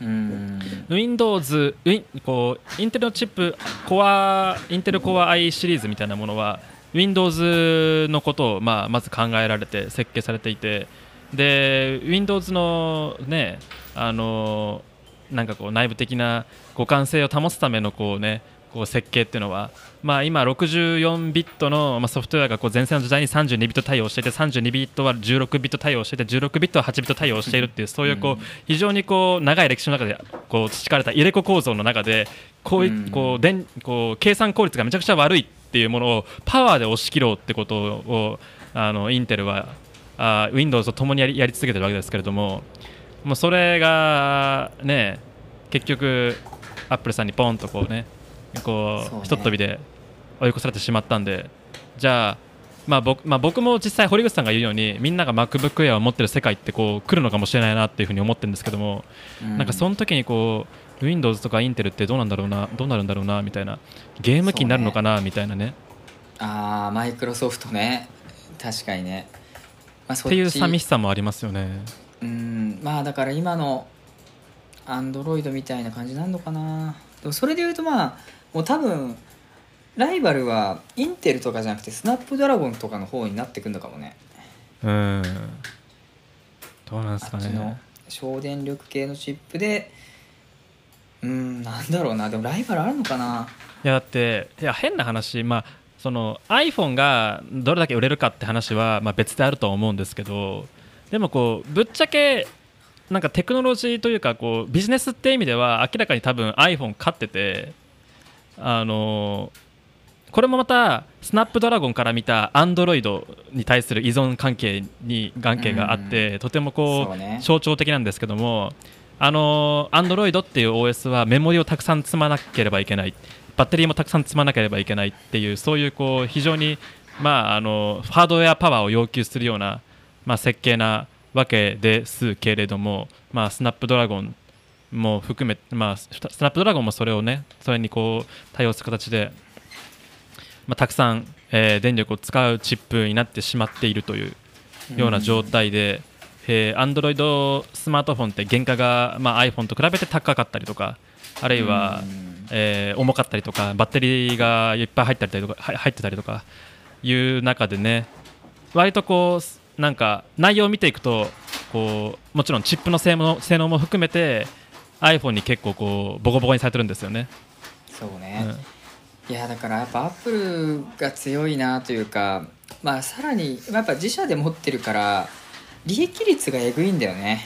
Speaker 2: うん。
Speaker 1: Windows ウィンこうインテルのチップコアインテルコア i シリーズみたいなものは Windows のことを、まあ、まず考えられて設計されていてで Windows のねあのなんかこう内部的な互換性を保つためのこうねこう設計っていうのは、まあ、今64ビットの、まあ、ソフトウェアがこう前世の時代に32ビット対応していて32ビットは16ビット対応していて16ビットは8ビット対応しているっていうそういうこう、
Speaker 2: うん
Speaker 1: 非常にこう長い歴史の中でこう培われた入れ子構造の中でこうい
Speaker 2: うん。
Speaker 1: こう電こう計算効率がめちゃくちゃ悪いっていうものをパワーで押し切ろうってことをあのインテルはあ Windows と共にやりやり続けてるわけですけれどももうそれがね結局アップルさんにポンとこうねこ
Speaker 2: そうね。
Speaker 1: うひとっ飛びで追い越されてしまったんで。じゃあまあ僕まあ、僕も実際堀口さんが言うようにみんなが MacBook Air を持ってる世界ってこう来るのかもしれないなっていうふうに思ってるんですけども、なんかその時にこう Windows とか Intel ってどうなんだろうなどうなるんだろうなみたいなゲーム機になるのかなみたいなね。
Speaker 2: ああマイクロソフトね。確かにね、まあ、そ
Speaker 1: っていう
Speaker 2: ち
Speaker 1: 寂しさもありますよね。
Speaker 2: うん。まあだから今のアンドロイドみたいな感じなんのかな。でもそれで言うとまあもう多分ライバルはインテルとかじゃなくてスナップドラゴンとかの方になってくんのかもね。
Speaker 1: うん。どうなんですかね。
Speaker 2: 省電力系のチップでうんなんだろうな。でもライバルあるのかな。い
Speaker 1: やだっていや変な話、まあ、その iPhone がどれだけ売れるかって話は、まあ、別であるとは思うんですけどでもこうぶっちゃけなんかテクノロジーというかこうビジネスって意味では明らかに多分 iPhone 勝っててあのこれもまたスナップドラゴンから見た Android に対する依存関係に関係があって、とてもこ
Speaker 2: そうね。
Speaker 1: う象徴的なんですけどもあの Android っていう OS はメモリをたくさん積まなければいけないバッテリーもたくさん積まなければいけないっていうそういうこう非常に、まあ、あのハードウェアパワーを要求するような、まあ、設計なわけですけれども、まあ、スナップドラゴンも含め、まあ、ススナップドラゴンもそれをねそれにこう対応する形で、まあ、たくさん、えー電力を使うチップになってしまっているというような状態で、えー、Android スマートフォンって原価が、まあ、iPhone と比べて高かったりとかあるいは、えー重かったりとかバッテリーがいっぱい入ったりとかは入ってたりとかいう中でね割とこうなんか内容を見ていくとこうもちろんチップの性能性能も含めて iPhone に結構こうボコボコにされてるんですよね。
Speaker 2: そうね、
Speaker 1: うん。
Speaker 2: いやだからやっぱアップルが強いなというかまあさらにやっぱ自社で持ってるから利益率がえぐいんだよね。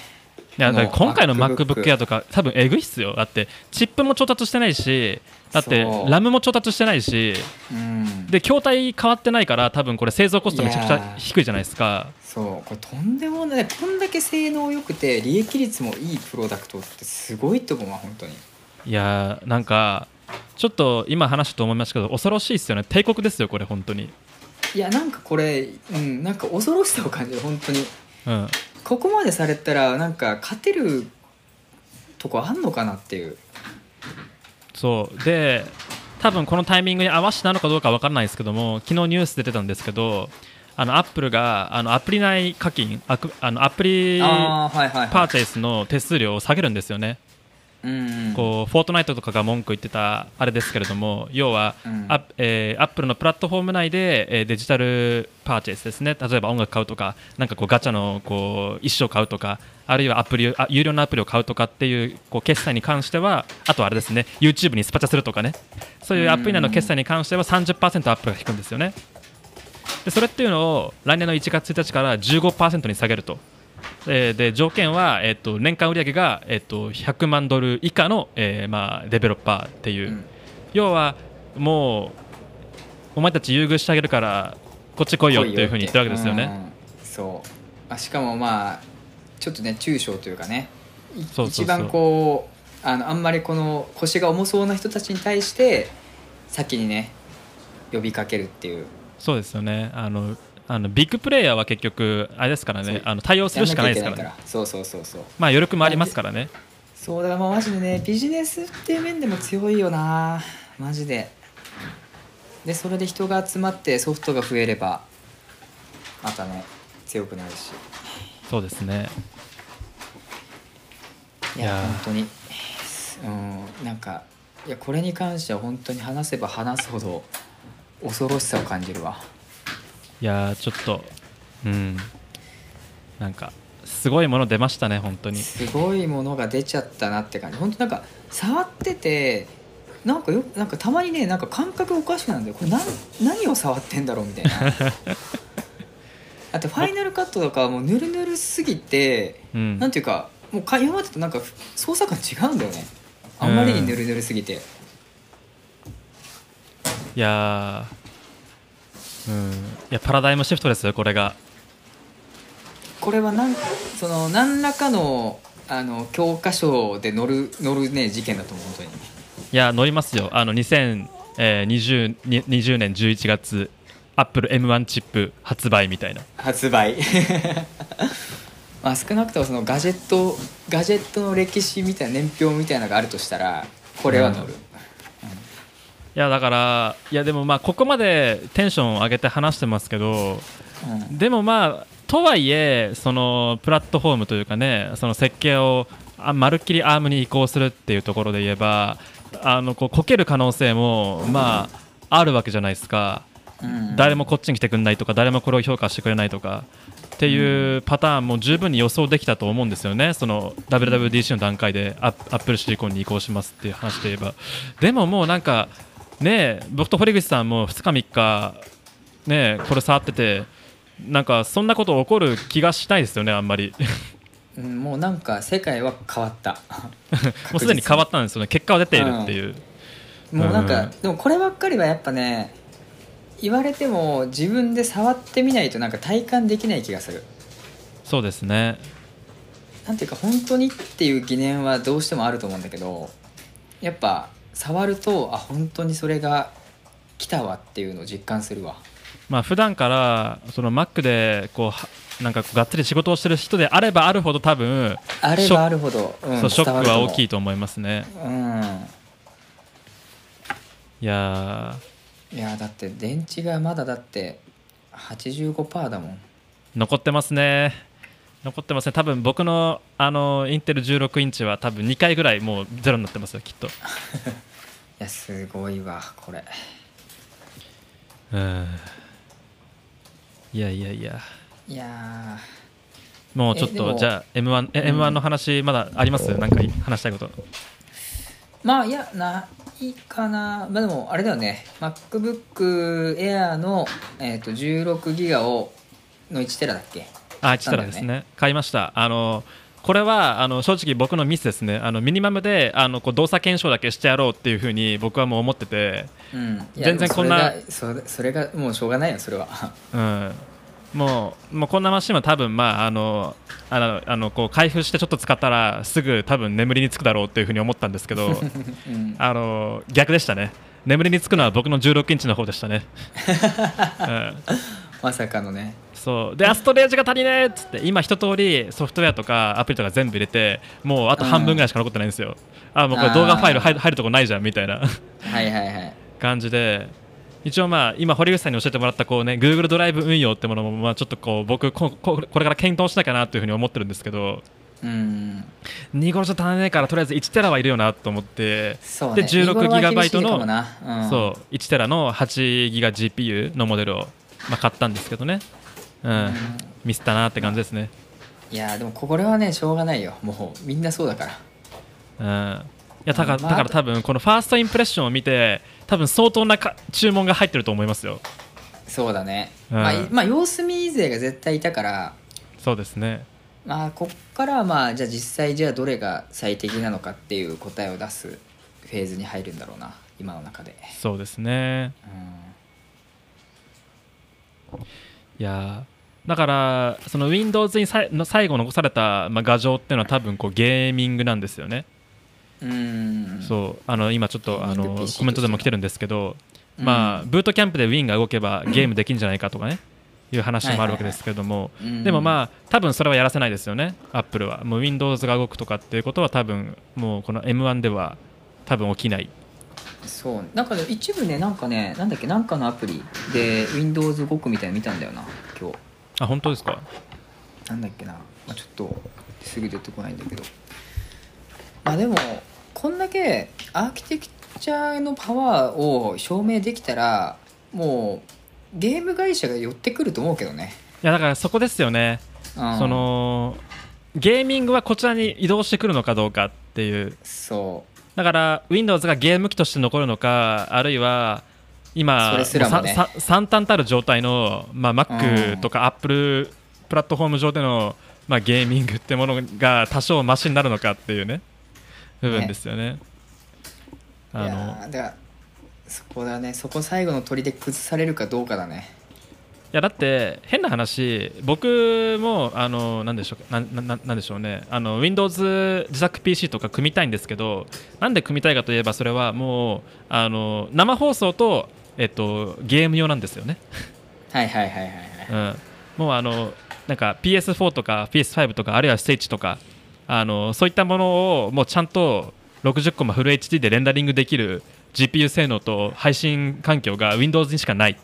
Speaker 1: いやだから今回の
Speaker 2: この
Speaker 1: MacBook Air とか多分えぐいっすよ。だってチップも調達してないしだって
Speaker 2: そう。
Speaker 1: RAM も調達してないし
Speaker 2: うん。
Speaker 1: で筐体変わってないから多分これ製造コストめちゃくちゃ低いじゃないですか
Speaker 2: そうこれとんでもないこんだけ性能良くて利益率もいいプロダクトってすごいと思うわ本当に。
Speaker 1: いやーなんかちょっと今話したと思いましたけど恐ろしいですよね。帝国ですよこれ本当に。
Speaker 2: いやなんかこれうんなんか恐ろしさを感じる本当に。
Speaker 1: うん。
Speaker 2: ここまでされたらなんか勝てるとこあんのかなっていう。
Speaker 1: そう。で多分このタイミングに合わせたのかどうか分からないですけども昨日ニュースで出たんですけどあのアップルがあのアプリ内課金あくあのアプリパーチェイスの手数料を下げるんですよね、
Speaker 2: うん
Speaker 1: こうフォートナイトとかが文句言ってたあれですけれども要は、
Speaker 2: うん。
Speaker 1: アップえーアップルのプラットフォーム内で、えーデジタルパーチェイスですね。例えば音楽買うとかなんかこうガチャのこう一生買うとかあるいはアプリあ有料のアプリを買うとかっていうこう決済に関してはあとはあれですね。YouTube にスパチャするとかね。そういうアプリ内の決済に関しては30%アップが引くんですよねでそれっていうのを来年の1月1日から15%に下げると。えーで条件は、えー、と年間売上が、えー、と100万ドル以下の、えーまあ、デベロッパーっていう、
Speaker 2: うん。
Speaker 1: 要はもうお前たち優遇してあげるからこっち来いよっていうふうに言ってるわけですよね。
Speaker 2: うん。そう。あしかもまあちょっとね中小というかねい
Speaker 1: そうそうそう。
Speaker 2: 一番こうあのあんまりこの腰が重そうな人たちに対して先にね呼びかけるっていう
Speaker 1: そうですよね。あのあのビッグプレイヤーは結局あれですからね。あの対応するしかないですからね。
Speaker 2: そうそうそうそう。
Speaker 1: まあ余力もありますからね。
Speaker 2: そうだからまあマジでねビジネスっていう面でも強いよな。マジで。でそれで人が集まってソフトが増えればまたね強くなるし。
Speaker 1: そうですね。
Speaker 2: いや本当に。うんなんかいやこれに関しては本当に話せば話すほど恐ろしさを感じるわ。
Speaker 1: いやーちょっとうん。なんかすごいもの出ましたね本当に。
Speaker 2: すごいものが出ちゃったなって感じ。本当なんか触っててなんかよなんかたまにねなんか感覚おかしくなるんだよ。これ何何を触ってんだろうみたいな。あとファイナルカットとかはもうぬるぬるすぎて、
Speaker 1: うん。
Speaker 2: なんていうかもうか今までとなんか操作感違うんだよね。あんまりにぬるぬるすぎて、
Speaker 1: いやーうん。いやパラダイムシフトですよこれが。
Speaker 2: これはなんその何らかのあの教科書で載る載るね事件だと思う本当に。
Speaker 1: いや乗りますよ。あの2020 20年11月アップル M1 チップ発売みたいな。
Speaker 2: 発売。まあ少なくともそのガジェットガジェットの歴史みたいな年表みたいなのがあるとしたらこれは載る、
Speaker 1: いやだからいやでもまあここまでテンションを上げて話してますけど
Speaker 2: うん。
Speaker 1: でもまあとはいえそのプラットフォームというかねその設計をあまるっきりアームに移行するっていうところで言えばあのこうこける可能性もまああるわけじゃないですか。
Speaker 2: うん。
Speaker 1: 誰もこっちに来てくれないとか誰もこれを評価してくれないとかっっていうパターンも十分に予想できたと思うんですよね、その WWDC の段階でアップルシリコンに移行しますっていう話で言えば。でももうなんか、ね、僕と堀口さんも2日、3日、ね、これ触ってて、なんかそんなこと起こる気がしないですよね、あんまり。
Speaker 2: うんもうなんか世界は変わった
Speaker 1: もうすでに変わったんですよね、結果は出ているっていう。
Speaker 2: もうなんか、
Speaker 1: うん
Speaker 2: でもこればっかりはやっぱね言われても自分で触ってみないとなんか体感できない気がする
Speaker 1: そうですね。
Speaker 2: なんていうか本当にっていう疑念はどうしてもあると思うんだけどやっぱ触るとあ本当にそれが来たわっていうのを実感するわ。
Speaker 1: まあ普段からその Mac でこうはなんかがっつり仕事をしてる人であればあるほど多分
Speaker 2: あればあるほど、うん
Speaker 1: そうショックは大きい
Speaker 2: と
Speaker 1: と思いますね。
Speaker 2: 思う
Speaker 1: いや
Speaker 2: うんいやだって電池がまだだって85%だもん。
Speaker 1: ー残ってますね。残ってますね。多分僕のあのインテル16インチは多分2回ぐらいもうゼロになってますよきっと。
Speaker 2: いやすごいわこれ
Speaker 1: うん。いやいやいや。
Speaker 2: いや
Speaker 1: もうちょっとじゃあ M1 え
Speaker 2: うん
Speaker 1: M1 の話まだあります？なんか話したいこと。
Speaker 2: ーまあいやないかなまあでもあれだよね MacBook Air の、えー、と16ギガをの1テラだっけ？
Speaker 1: あ、1テラですね。買いました。あのこれはあの正直僕のミスですね。あのミニマムであのこう動作検証だけしてやろうっていうふうに僕はもう思ってて、
Speaker 2: うん、
Speaker 1: 全然こんな
Speaker 2: でもそれがそれそれがもうしょうがないよそれは
Speaker 1: うん。もうもうこんなマシンは多分まああのあのあのこう開封してちょっと使ったらすぐ多分眠りにつくだろうっていうふうに思ったんですけど、
Speaker 2: うん
Speaker 1: あの逆でしたね。眠りにつくのは僕の16インチの方でしたね。うん
Speaker 2: まさかのね
Speaker 1: そう。であストレージが足りねえっつって今一通りソフトウェアとかアプリとか全部入れてもうあと半分ぐらいしか残ってないんですよ、あもうこれ動画ファイル入る入るとこないじゃんみたいな。
Speaker 2: はいはいはい。
Speaker 1: 感じで一応まあ今堀口さんに教えてもらったこうね Google ドライブ運用ってものもまあちょっとこう僕こここれから検討しなきゃなというふうに思ってるんですけど
Speaker 2: うん。
Speaker 1: 2頃じゃ足らねえからとりあえず1テラはいるよなと思って
Speaker 2: そうね。
Speaker 1: で16ギガバイトの
Speaker 2: うん。
Speaker 1: そう1テラの8ギガ GPU のモデルを、まあ、買ったんですけどね、うん。
Speaker 2: うん
Speaker 1: ミスったなって感じですね、
Speaker 2: いやでもこれはねしょうがないよ。もうみんなそうだから。
Speaker 1: うん、いやだから
Speaker 2: まあ
Speaker 1: だから多分このファーストインプレッションを見て多分相当なか注文が入ってると思いますよ。
Speaker 2: そうだね、
Speaker 1: うん。
Speaker 2: まあ、いまあ様子見勢が絶対いたから。
Speaker 1: そうですね。
Speaker 2: まあこっからはまあじゃあ実際じゃあどれが最適なのかっていう答えを出すフェーズに入るんだろうな今の中で。
Speaker 1: そうですね。
Speaker 2: うん
Speaker 1: いやーだからその Windows にさいの最後残された、まあ、画像っていうのは多分こうゲーミングなんですよね、
Speaker 2: うん。
Speaker 1: そう。あの今ちょっとあのコメントでも来てるんですけど、
Speaker 2: うん。
Speaker 1: まあ、ブートキャンプで Win が動けばゲームできるんじゃないかとかねいう話もあるわけですけども、
Speaker 2: うん。
Speaker 1: でもまあ多分それはやらせないですよね、アップルは。もう Windows が動くとかっていうことは多分もうこの M1 では多分起きない。
Speaker 2: そう。なんかね一部ねなんかねなんだっけなんかのアプリで Windows 動くみたいなの見たんだよな今日。
Speaker 1: あ本当ですか？
Speaker 2: なんだっけな、まあ、ちょっとすぐ出てこないんだけど。まあでもこんだけアーキテクチャのパワーを証明できたらもうゲーム会社が寄ってくると思うけどね、
Speaker 1: いやだからそこですよね、
Speaker 2: うん。
Speaker 1: そのゲーミングはこちらに移動してくるのかどうかっていう。
Speaker 2: そ
Speaker 1: だから Windows がゲーム機として残るのかあるいは今
Speaker 2: ね。
Speaker 1: 惨憺たる状態の、まあ、
Speaker 2: う
Speaker 1: Mac
Speaker 2: ん。
Speaker 1: とか Apple プラットフォーム上での、まあ、ゲーミングってものが多少マシになるのかっていうね部分ですよね。
Speaker 2: ういや
Speaker 1: あの
Speaker 2: そこだね。そこ最後の鳥で崩されるかどうかだね。
Speaker 1: いやだって変な話僕もあのなんでしょうななななんでしょうね。あの Windows 自作 PC とか組みたいんですけどなんで組みたいかといえばそれはもうあの生放送と、えっと、ゲーム用なんですよね、
Speaker 2: はいはいはいはいはい。
Speaker 1: うん、もうあのなんか PS4 とか PS5 とかあるいはステージとかあのそういったものをもうちゃんと60コマフル HD でレンダリングできる GPU 性能と配信環境が Windows にしかない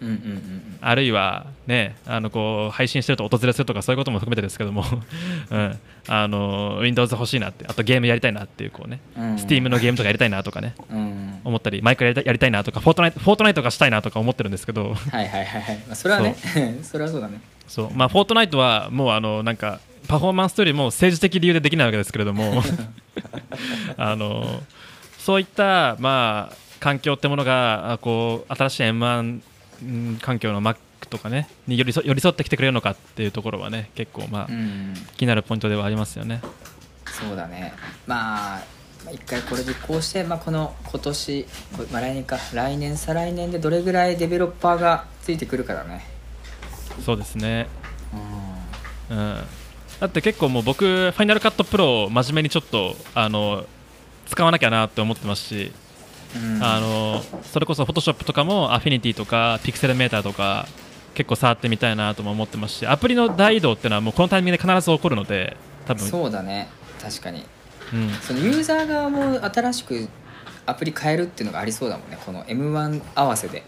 Speaker 2: うんうんうん
Speaker 1: あるいはねあのこう配信してると訪れするとかそういうことも含めてですけども、うん、あの Windows 欲しいなってあとゲームやりたいなっていうこうね、
Speaker 2: うん。
Speaker 1: Steam のゲームとかやりたいなとかね
Speaker 2: うん。
Speaker 1: 思ったりマイクやりたいやりたいなとかフォートナイトフォートナイトがしたいなとか思ってるんですけど。
Speaker 2: はいはいはいはい、まあ、それはね それはそうだね。
Speaker 1: そう。まあフォートナイトはもうあのなんかパフォーマンスというよりも政治的理由でできないわけですけれども。あのそういったまあ環境ってものがあこう新しい M1 うん環境の Mac とかねに寄り添寄り添ってきてくれるのかっていうところはね結構まあ
Speaker 2: うん。
Speaker 1: 気になるポイントではありますよね。
Speaker 2: そうだね。まあまあ一回これ実行して、まあ、この今年、こまあ、来年か来年再来年でどれぐらいデベロッパーがついてくるかだね。
Speaker 1: そうですね。
Speaker 2: う
Speaker 1: うん、だって結構もう僕、ファイナルカットプロを真面目にちょっとあの使わなきゃなって思ってますし、あのそれこそフォトショップとかもアフィニティとかピクセルメーターとか結構触ってみたいなとも思ってますしアプリの大移動っていうのはもうこのタイミングで必ず起こるので多分。
Speaker 2: そうだね。確かに。
Speaker 1: うん、
Speaker 2: そのユーザー側も新しくアプリ変えるっていうのがありそうだもんね。この M1 合わせで。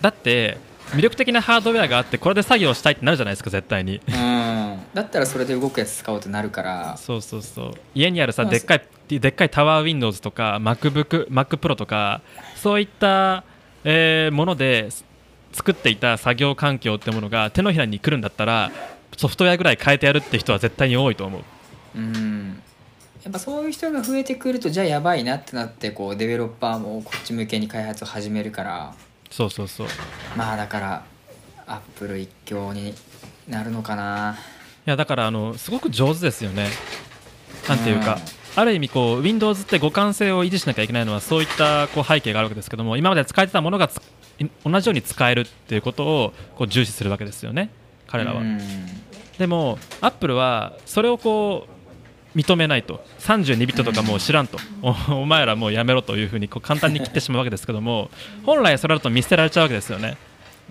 Speaker 1: だって魅力的なハードウェアがあってこれで作業したいってなるじゃないですか絶対に。
Speaker 2: うん。だったらそれで動くやつ使おうとなるから。
Speaker 1: そうそうそう。家にあるさ
Speaker 2: まあ
Speaker 1: でっかいでっかいタワーウィンドウズとか MacBook MacPro とかそういった、えーものです作っていた作業環境ってものが手のひらに来るんだったらソフトウェアぐらい変えてやるって人は絶対に多いと思う。
Speaker 2: うん。やっぱそういう人が増えてくるとじゃあやばいなってなってこうデベロッパーもこっち向けに開発を始めるから。
Speaker 1: そうそうそう。い
Speaker 2: まあだからアップル一強になるのかな。
Speaker 1: やだからあのすごく上手ですよね。なんていうか、ある意味こう Windows って互換性を維持しなきゃいけないのはそういったこう背景があるわけですけども今まで使えてたものが同じように使えるっていうことをこう重視するわけですよね。彼らは、
Speaker 2: うん。
Speaker 1: でもアップルはそれをこう認めないと。32ビットとかもう知らんと、お お前らもうやめろというふうにこう簡単に切ってしまうわけですけども本来それだと見捨てられちゃうわけですよね。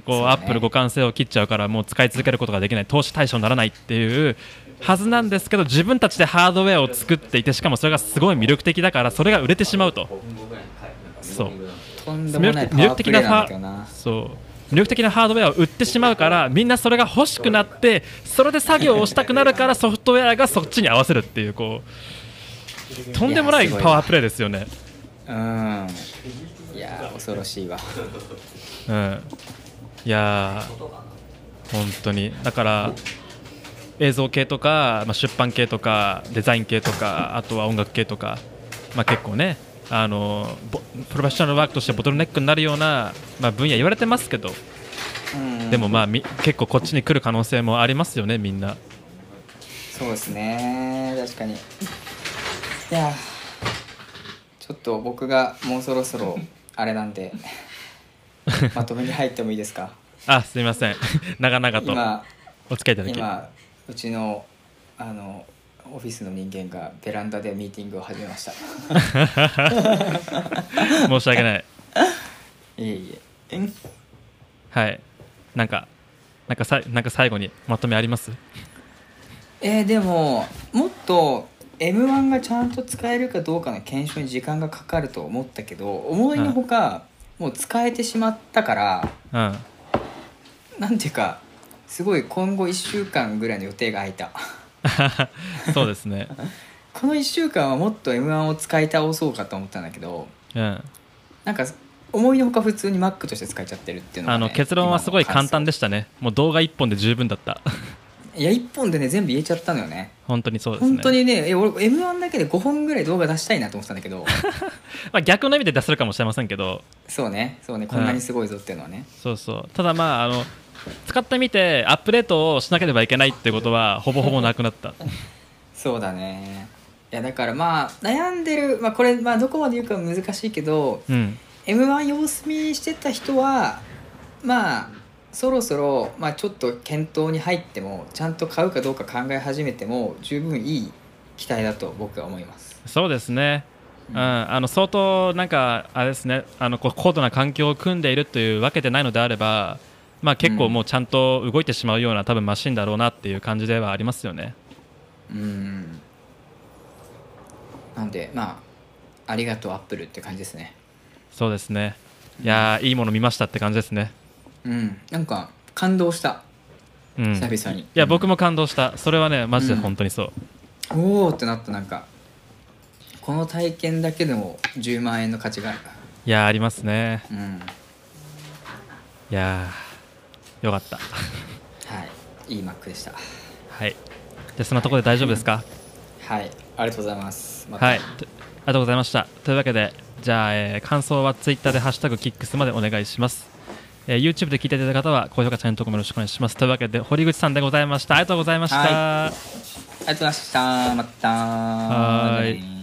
Speaker 1: こうアップル互換性を切っちゃうからもう使い続けることができない。投資対象にならないっていうはずなんですけど自分たちでハードウェアを作っていてしかもそれがすごい魅力的だからそれが売れてしまうと。そう。魅力的なハードウェアを売ってしまうからみんなそれが欲しくなってそれで作業をしたくなるからソフトウェアがそっちに合わせるっていうこう。とんでもないパワープレイですよね。
Speaker 2: うん。いやー恐ろしいわ。
Speaker 1: うん、いやー本当に。だから映像系とか、まあ、出版系とかデザイン系とかあとは音楽系とか、まあ、結構ねあのボプロフェッショナルワークとしてボトルネックになるような、まあ、分野言われてますけど
Speaker 2: うん。
Speaker 1: でもまあみ結構こっちに来る可能性もありますよねみんな。
Speaker 2: そうですね。確かに。いやーちょっと僕がもうそろそろあれなんで まとめに入ってもいいですか？
Speaker 1: あすみません。長々と
Speaker 2: 今
Speaker 1: お付き合いいただき。
Speaker 2: 今うちのあのオフィスの人間がベランダでミーティングを始めました。
Speaker 1: 申し訳ない。
Speaker 2: いえいえ。
Speaker 1: はい。なんかなんかさなんか最後にまとめあります？
Speaker 2: えーでももっと m 1がちゃんと使えるかどうかの検証に時間がかかると思ったけど思いのほか、もう使えてしまったから
Speaker 1: うん。
Speaker 2: なんていうかすごい今後1週間ぐらいの予定が空いた。
Speaker 1: そうですね。
Speaker 2: この1週間はもっと m 1を使い倒そうかと思ったんだけど
Speaker 1: うん。
Speaker 2: なんか思いのほか普通に Mac として使えちゃってるっていうのが、
Speaker 1: あ
Speaker 2: ね、
Speaker 1: の結論はすごい簡単
Speaker 2: で
Speaker 1: でしたね。もう動画1本で十分だった。
Speaker 2: いや1本でね全部言えちゃったのよね。
Speaker 1: 本当にそうですね。
Speaker 2: 本当にねえ俺 m 1だけで5本ぐらい動画出したいなと思ってたんだけど。
Speaker 1: まあ、逆の意味で出せるかもしれませんけど。
Speaker 2: そうね。そうね。こんなにすごいぞっていうのはね、
Speaker 1: そうそう。ただまああの使ってみてアップデートをしなければいけないってことはほぼほぼなくなった。
Speaker 2: そうだね。いやだからまあ悩んでる、まあ、これ、まあ、どこまで言うか難しいけど
Speaker 1: うん。
Speaker 2: m 1様子見してた人はまあそろそろ、まあ、ちょっと検討に入ってもちゃんと買うかどうか考え始めても十分いい期待だと僕は思います。
Speaker 1: そうですね。
Speaker 2: う
Speaker 1: うんん、あの相当なんかあれですね。あのこう高度な環境を組んでいるというわけでないのであればまあ結構もうちゃんと動いてしまうような多分マシンだろうなっていう感じではありますよね。
Speaker 2: うん。なんでまあありがとうアップルって感じですね。
Speaker 1: そうですね。いやーいいもの見ましたって感じですね。
Speaker 2: うん。なんか感動した。
Speaker 1: うん。
Speaker 2: 久々に、
Speaker 1: いや僕も感動した。それはねマジで本当にそう、
Speaker 2: おおってなった。なんかこの体験だけでも10万円の価値がある。
Speaker 1: いやーありますね。
Speaker 2: うん。
Speaker 1: いやーよかった。
Speaker 2: はい。いい Mac でした。
Speaker 1: はい。じゃあそんなところで大丈夫ですか？
Speaker 2: はい。ありがとうございます。また。
Speaker 1: はい。とありがとうございました。というわけでじゃあ、えー感想はツイッターで「ハッシュタグキックス」までお願いします、えー YouTube で聞いていただいた方は高評価チャンネル登録もよろしくお願いします。というわけで堀口さんでございました。ありがとうございました、
Speaker 2: はありがとうございました。また。
Speaker 1: はーい